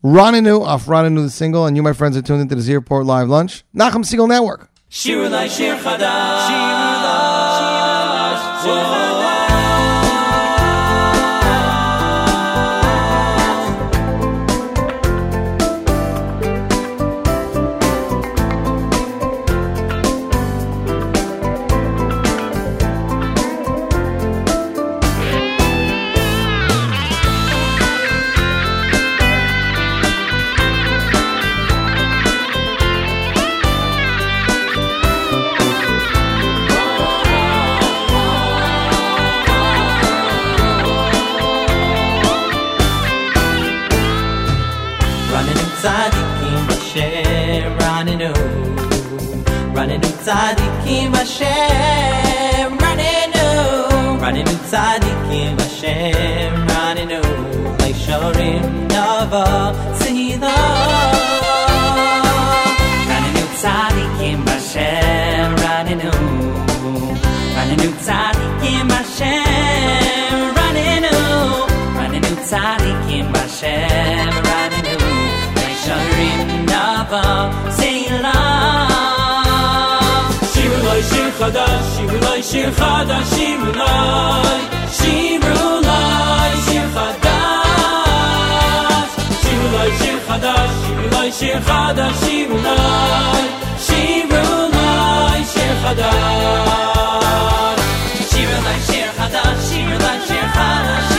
Ronanu off Ronanu the single, and you, my friends, are tuned into the Z Report Live Lunch. Nachum Segal Network. Shir Chadash. Shir Chadash. tzadikim Hashem raninu Leishorim nava tzila Raninu tzadikim Hashem raninu Raninu tzadikim Hashem raninu Raninu tzadikim Hashem raninu Leishorim nava tzila חדש, אולי שיר חדש, אולי שיר אולי שיר חדש, אולי שיר חדש, אולי שיר חדש, אולי שיר אולי שיר חדש, אולי שיר חדש, אולי שיר חדש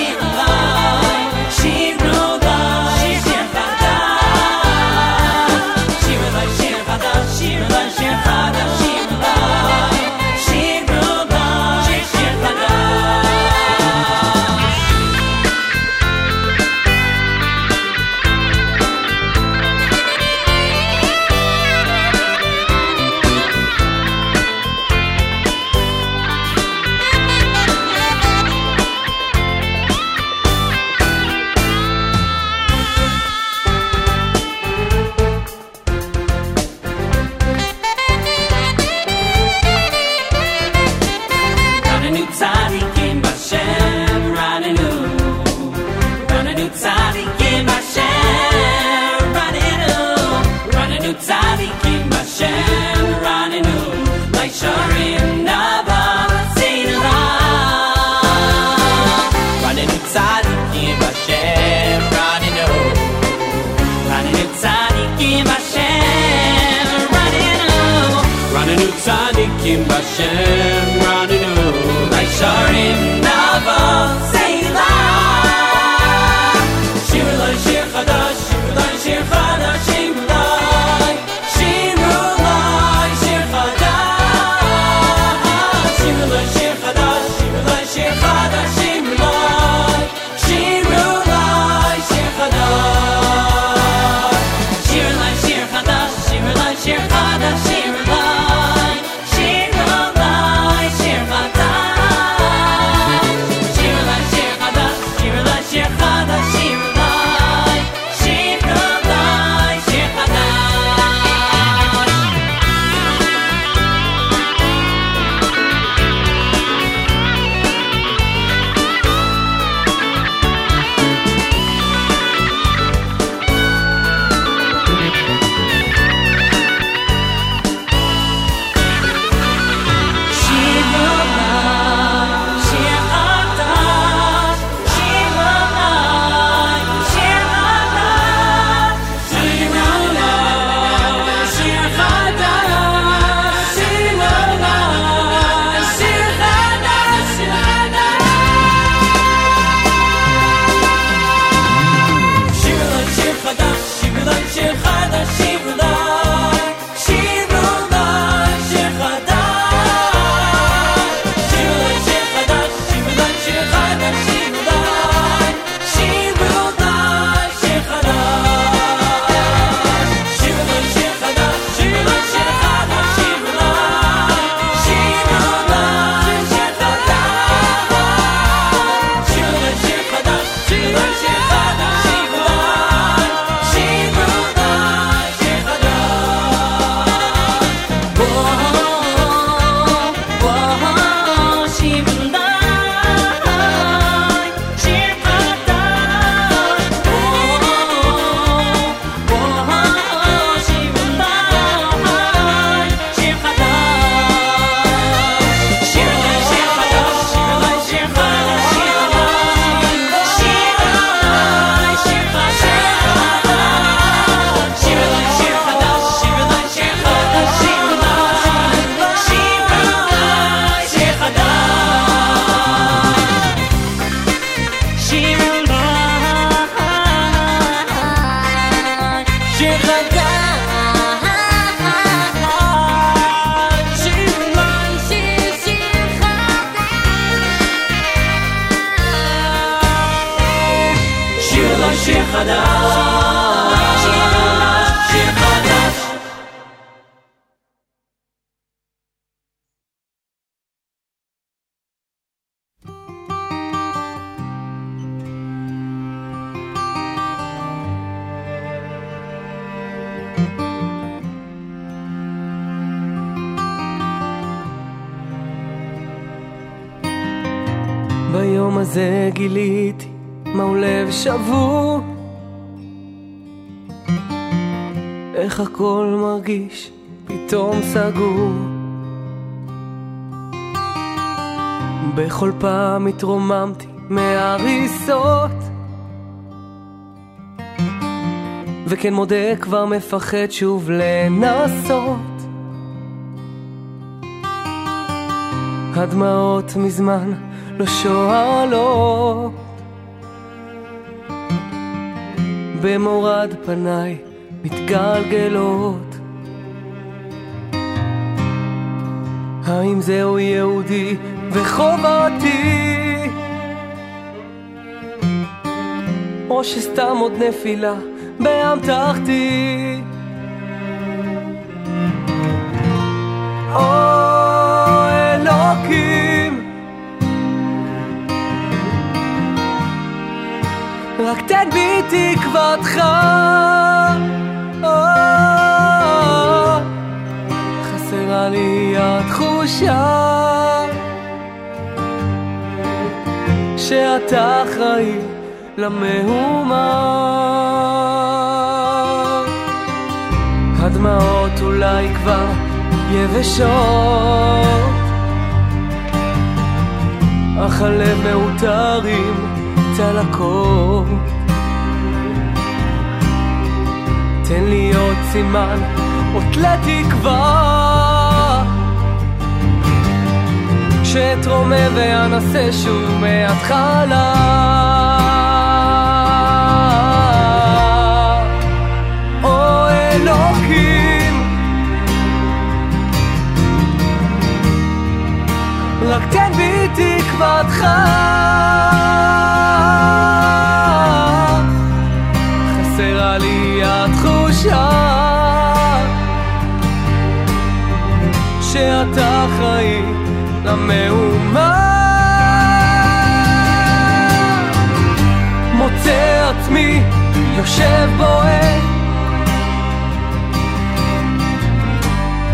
התרוממתי מהריסות. וכן מודה כבר מפחד שוב לנסות. הדמעות מזמן לא שואלות. במורד פניי מתגלגלות. האם זהו יהודי וחובתי או שסתם עוד נפילה באמתחתי או אלוקים. רק תן בי תקוותך. חסרה לי התחושה שאתה אחראי למהומה הדמעות אולי כבר יבשות. אך הלב מעוטר עם צלקות. תן לי עוד סימן או תלה תקווה שאתרומם ואנסה שוב מההתחלה רק תן בי תקוותך. חסרה לי התחושה שאתה אחראי למהומה. מוצא עצמי יושב בועט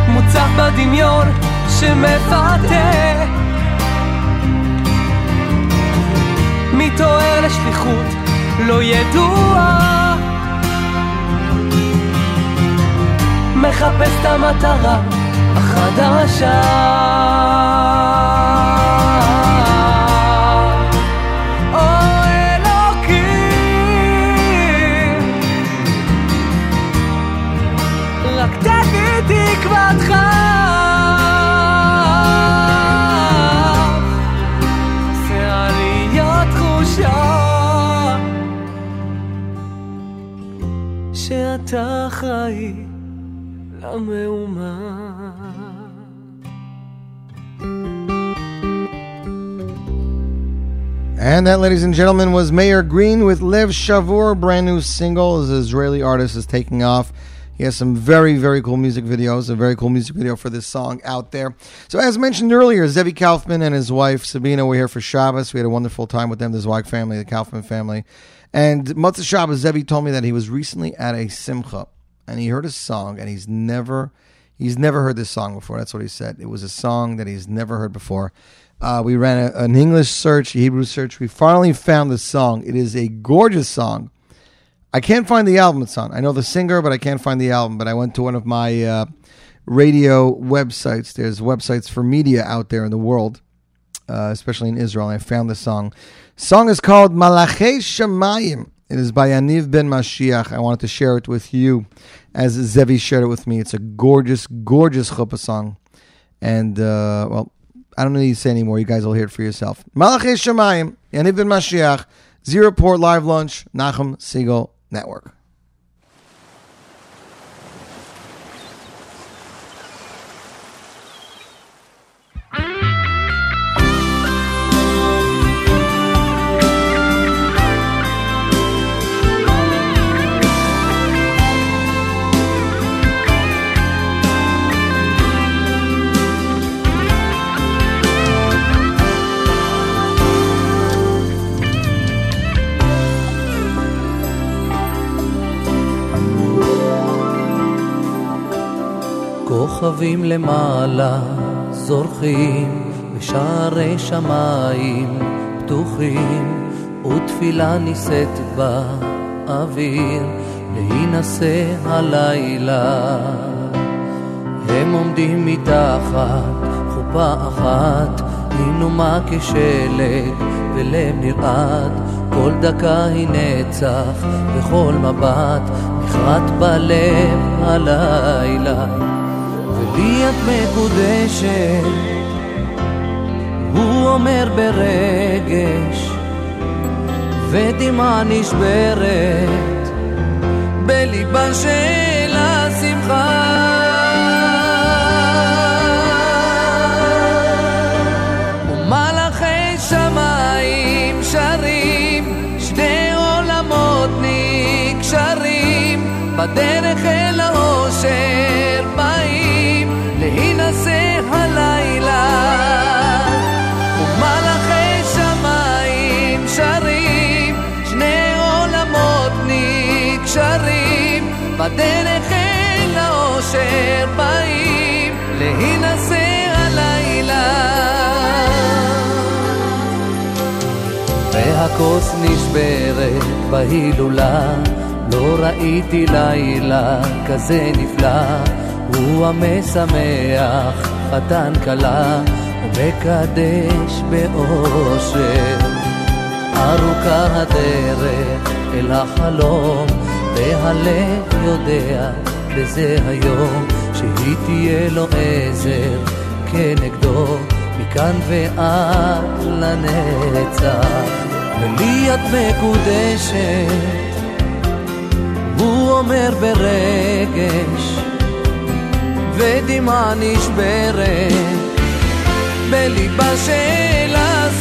מוצף בדמיון שמפתה מתעורר לשליחות לא ידועה מחפש את המטרה החדשה And that, ladies and gentlemen, was Mayor Green with Lev Shavur, brand new single. His Israeli artist is taking off. He has some very, very cool music videos, a very cool music video for this song out there. So, as mentioned earlier, Zevi Kaufman and his wife Sabina were here for Shabbos. We had a wonderful time with them, the Zweig family, the Kaufman family. And Motzah Shabbos, Zevi told me that he was recently at a simcha and he heard a song and he's never he's never heard this song before. That's what he said. It was a song that he's never heard before. Uh, we ran a, an English search, a Hebrew search. We finally found the song. It is a gorgeous song. I can't find the album it's on. I know the singer, but I can't find the album. But I went to one of my uh, radio websites. There's websites for media out there in the world, uh, especially in Israel. And I found the song. Song is called Malachei Shemayim. It is by Yaniv Ben Mashiach. I wanted to share it with you as Zevi shared it with me. It's a gorgeous, gorgeous chuppah song. And, uh, well, I don't need to say anymore. You guys will hear it for yourself. Malachei Shemayim, Yaniv Ben Mashiach, Z Report Live Lunch, Nachum Segal Network. כוכבים למעלה זורחים בשערי שמיים פתוחים, ותפילה נישאת באוויר, להינשא הלילה. הם עומדים מתחת חופה אחת, היא נומה כשלג ולב נרעד, כל דקה היא נצח, וכל מבט נחרט בלב הלילה. ולי את מקודשת, הוא אומר ברגש, ודמעה נשברת בליבה של השמחה. בדרך אל האושר והכוס נשברת בהילולה, לא ראיתי לילה כזה נפלא, הוא המשמח חתן כלה, ומקדש באושר. ארוכה הדרך אל החלום, והלב יודע בזה היום, שהיא תהיה לו עזר כנגדו, מכאן ועד לנצח. ולי את מקודשת, הוא אומר ברגש, ודמעה נשברת בליבה של השמחה.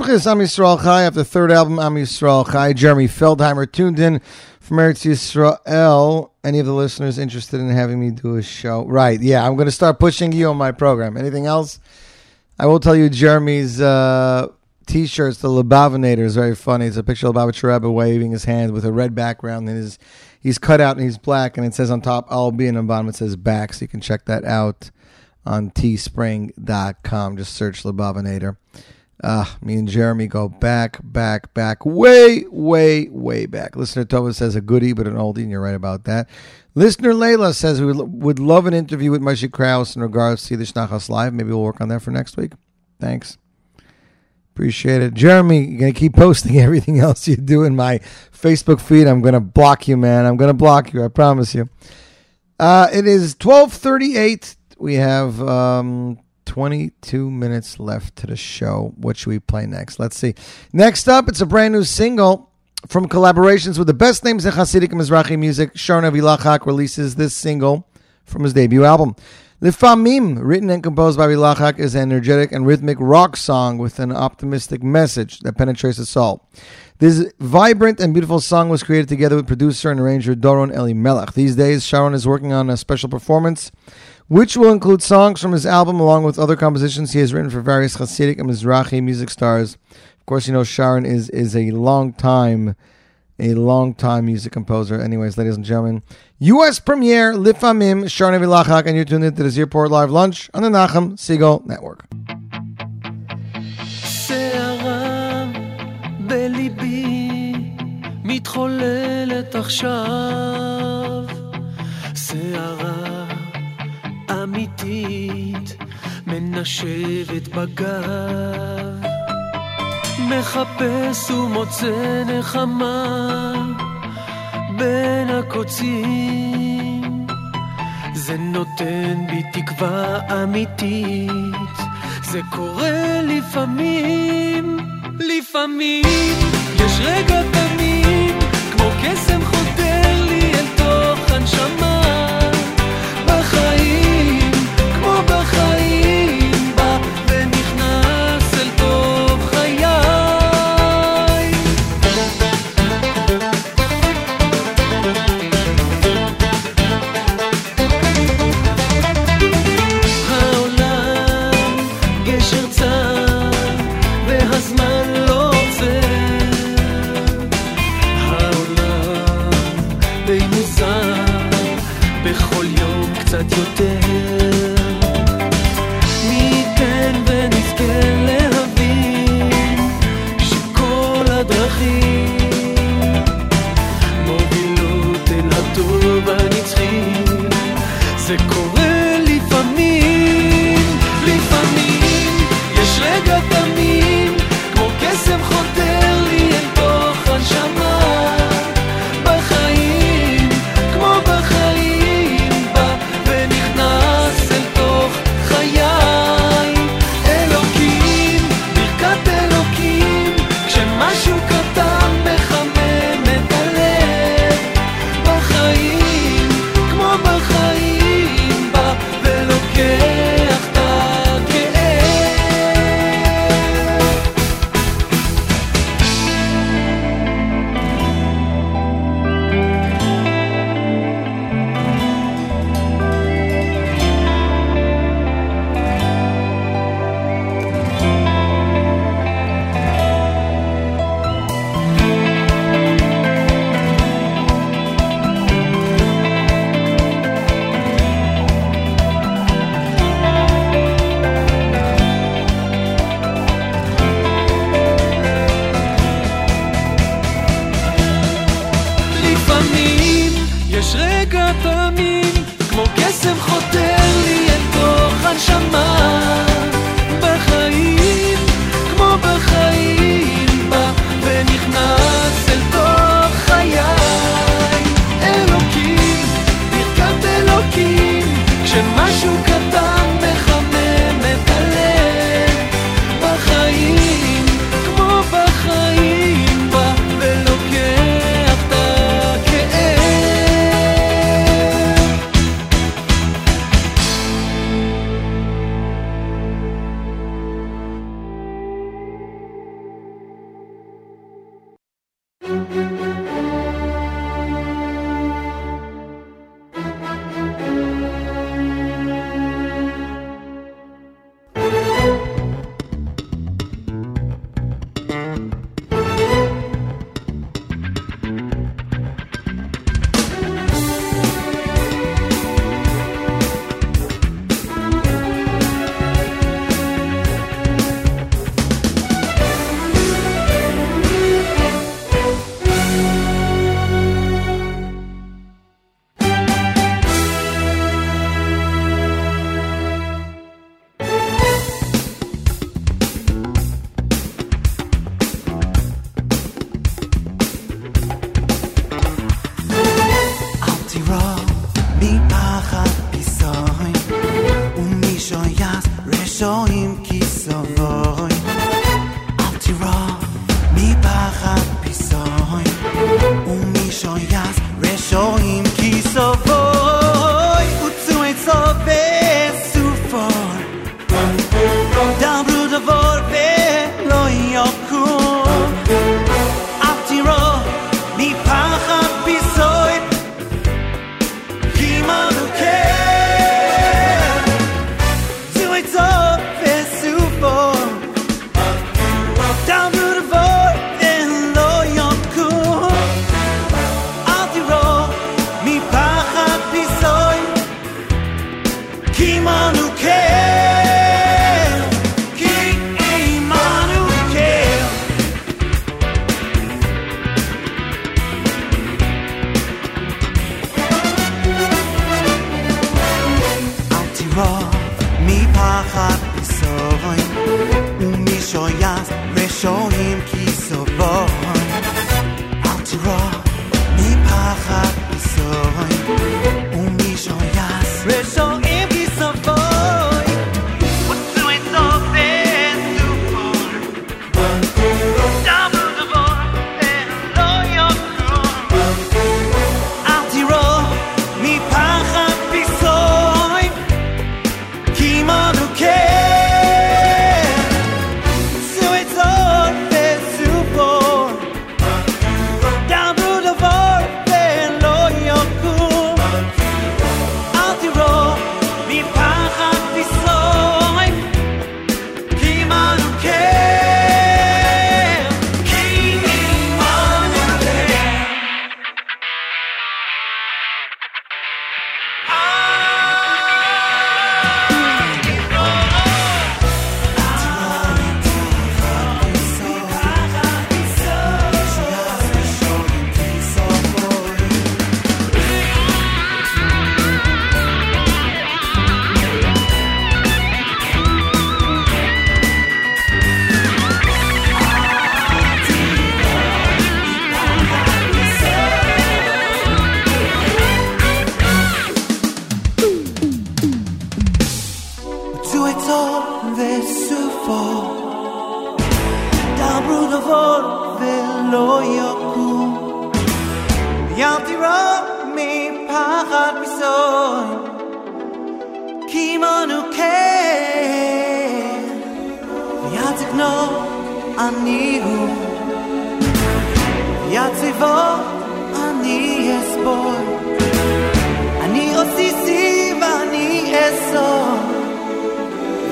Simchas Am Yisrael Chai, of the third album Am Yisrael Chai, Jeremy Feldheimer tuned in from Eretz Yisrael. Any of the listeners interested in having me do a show? Right, yeah, I'm going to start pushing you on my program. Anything else? I will tell you, Jeremy's uh, t-shirts, the Lubavinator, is very funny. It's a picture of Lubavitch Rebbe waving his hand with a red background, and his he's cut out and he's black, and it says on top "I'll be," and the bottom it says "back," so you can check that out on teespring.com. Just search Lubavinator. Uh, me and Jeremy go back, back, back, way, way, way back. Listener Tova says a goodie, but an oldie, and you're right about that. Listener Layla says we would love an interview with Moshe Krauss in regards to the Shnachas Live. Maybe we'll work on that for next week. Thanks. Appreciate it. Jeremy, you're going to keep posting everything else you do in my Facebook feed. I'm going to block you, man. I'm going to block you. I promise you. Uh, it is 1238. We have... Um, 22 minutes left to the show. What should we play next? Let's see. Next up, it's a brand new single from collaborations with the best names in Hasidic and Mizrahi music. Sharon Avilachak releases this single from his debut album. Lifamim, written and composed by Avilachak, is an energetic and rhythmic rock song with an optimistic message that penetrates the soul. This vibrant and beautiful song was created together with producer and arranger Doron Eli Melach. These days, Sharon is working on a special performance which will include songs from his album along with other compositions he has written for various Hasidic and Mizrahi music stars. Of course, you know Sharon is is a long time, a long time music composer. Anyways, ladies and gentlemen, U.S. premiere Lifamim Sharon Vilachak, and you're tuned into the Z Report Live Lunch on the Nachum Segal Network. מתחוללת עכשיו, שערה אמיתית מנשבת בגב מחפש ומוצא נחמה בין הקוצים. זה נותן בי תקווה אמיתית זה קורה לפעמים, לפעמים. יש רגע תמים כמו קסם חודר לי אל תוך הנשמה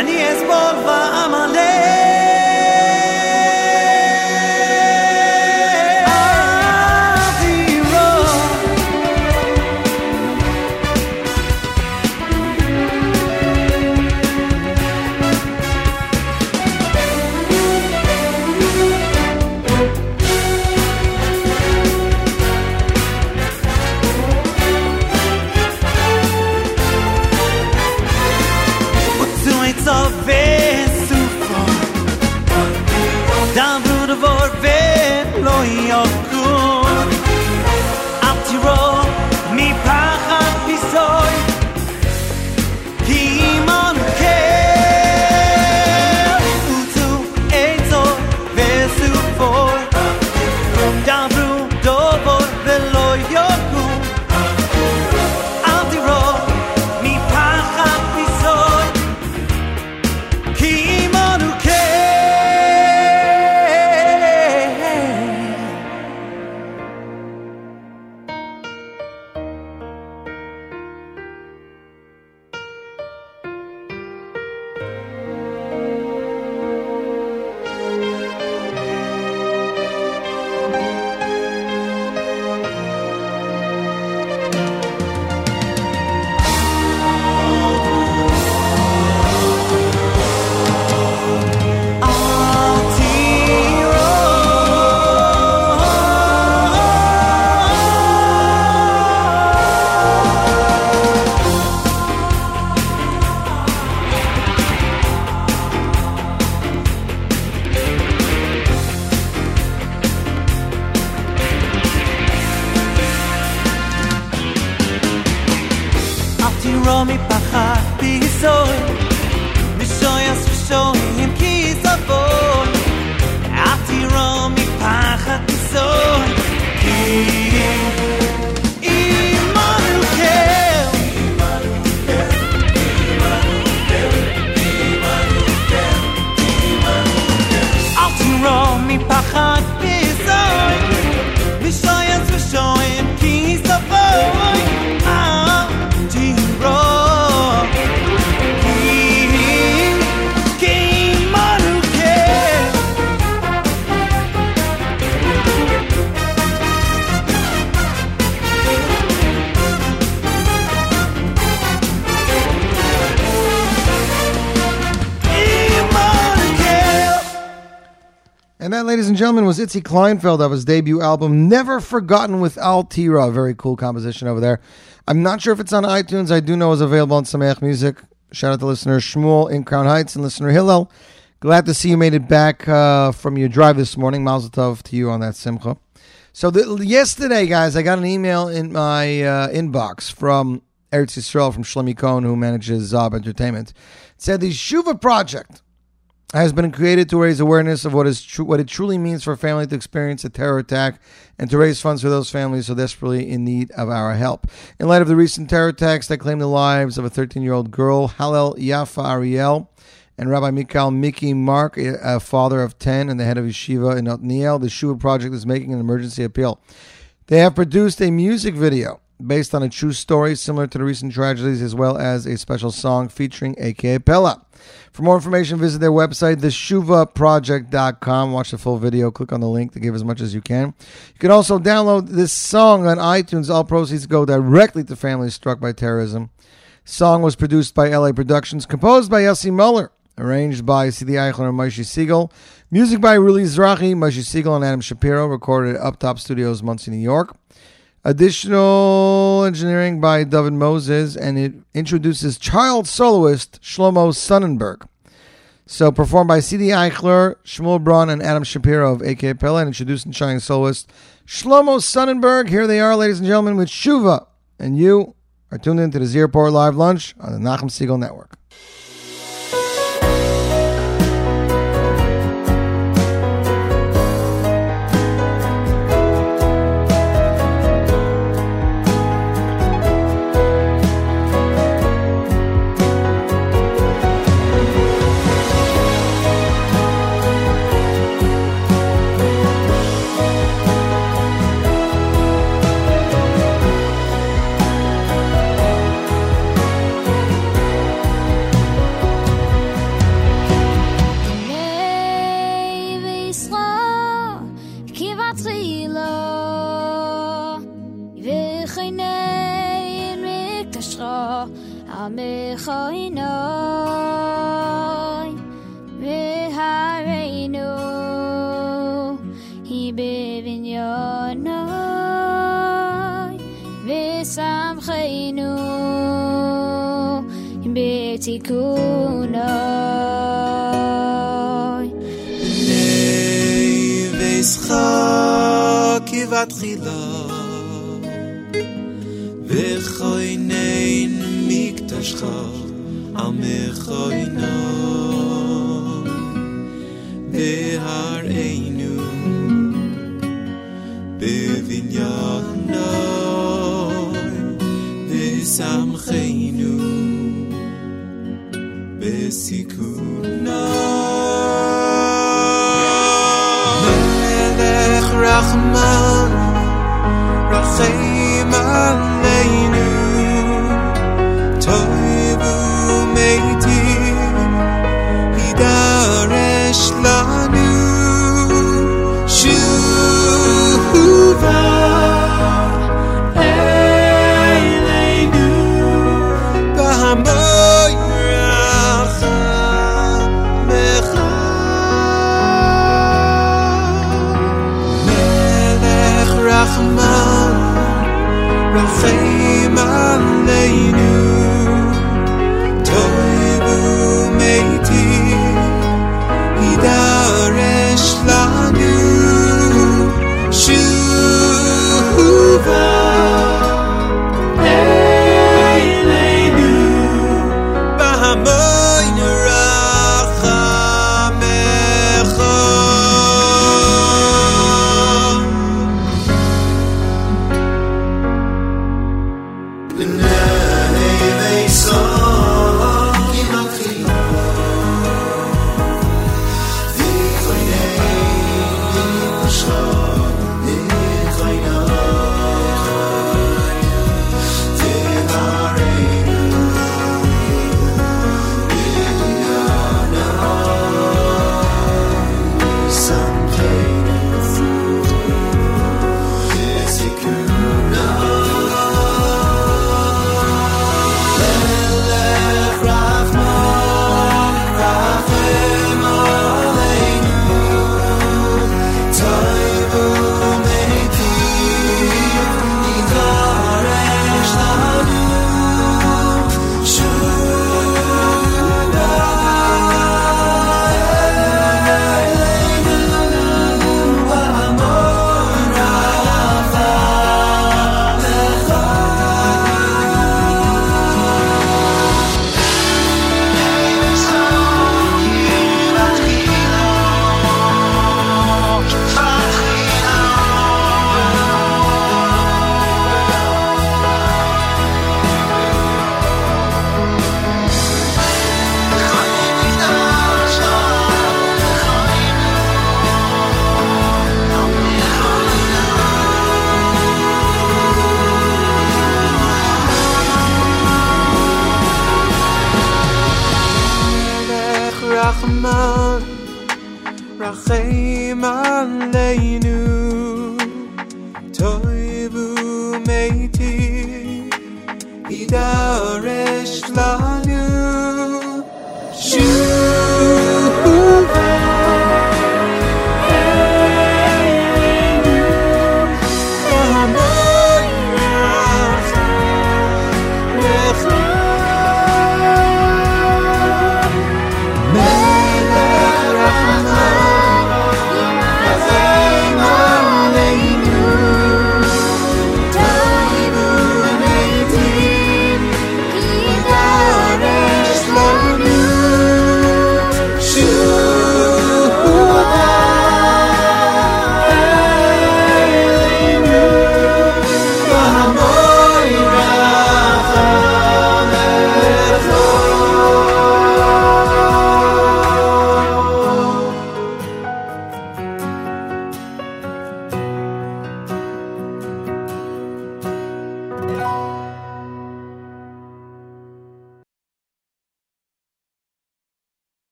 ואני אסבול ואמלא gentlemen, was Itzy Kleinfeld of his debut album, Never Forgotten with Al Tira. Very cool composition over there. I'm not sure if it's on iTunes. I do know it's available on Sameach Music. Shout out to listener Shmuel in Crown Heights and listener Hillel. Glad to see you made it back uh, from your drive this morning. Mazel tov to you on that simcha. So the, yesterday, guys, I got an email in my uh, inbox from Eretz Yisrael from Shlomi Cohen, who manages Zob Entertainment. It said the Shuva Project has been created to raise awareness of what is tru- what it truly means for a family to experience a terror attack and to raise funds for those families so desperately in need of our help. In light of the recent terror attacks that claimed the lives of a 13-year-old girl, Hallel Yafa Ariel, and Rabbi Mikhail Mickey Mark, a father of 10 and the head of yeshiva in Otniel, the Shuva Project is making an emergency appeal. They have produced a music video based on a true story similar to the recent tragedies, as well as a special song featuring A.K.A. Pella. For more information, visit their website, theshuvaproject.com. Watch the full video. Click on the link to give as much as you can. You can also download this song on iTunes. All proceeds go directly to families struck by terrorism. Song was produced by LA Productions, composed by Yossi Muller, arranged by C.D. Eichler and Moshe Siegel. Music by Ruli Zrachi, Moshe Siegel, and Adam Shapiro, recorded at Uptop Studios, Monsey, New York. Additional engineering by David Moses, and it introduces child soloist Shlomo Sonnenberg. So performed by C.D. Eichler, Shmuel Braun, and Adam Shapiro of AK Pella, and introduced and child soloist Shlomo Sonnenberg. Here they are, ladies and gentlemen, with Shuva. And you are tuned into the Z Report Live Lunch on the Nachum Segal Network. בתיקונו Neveschak kivatchila V'choinein miktashcha Amechoino Behareinu Bevinyano Besamcheinu Besikuno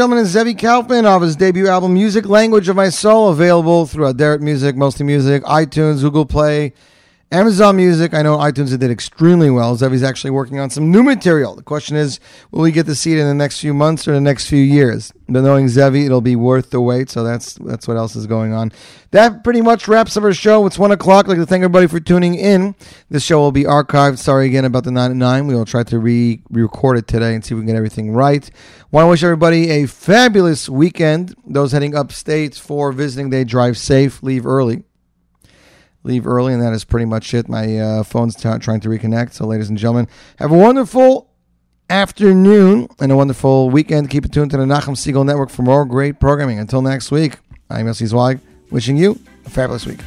gentlemen, is Zevi Kaufman of his debut album, Music Language of My Soul, available through Aderet Music, Mostly Music, iTunes, Google Play, Amazon Music. I know iTunes did extremely well. Zevi's actually working on some new material. The question is, will we get to see it in the next few months or the next few years? But knowing Zevi, it'll be worth the wait. So that's that's what else is going on. That pretty much wraps up our show. It's one o'clock. I'd like to thank everybody for tuning in. This show will be archived. Sorry again about the nine nine. We will try to re record it today and see if we can get everything right. Want to wish everybody a fabulous weekend. Those heading upstate for visiting day, drive safe, leave early leave early, and that is pretty much it. My uh, phone's t- trying to reconnect. So, ladies and gentlemen, have a wonderful afternoon and a wonderful weekend. Keep it tuned to the Nachum Segal Network for more great programming. Until next week, I'm Yossi Zweig, wishing you a fabulous week.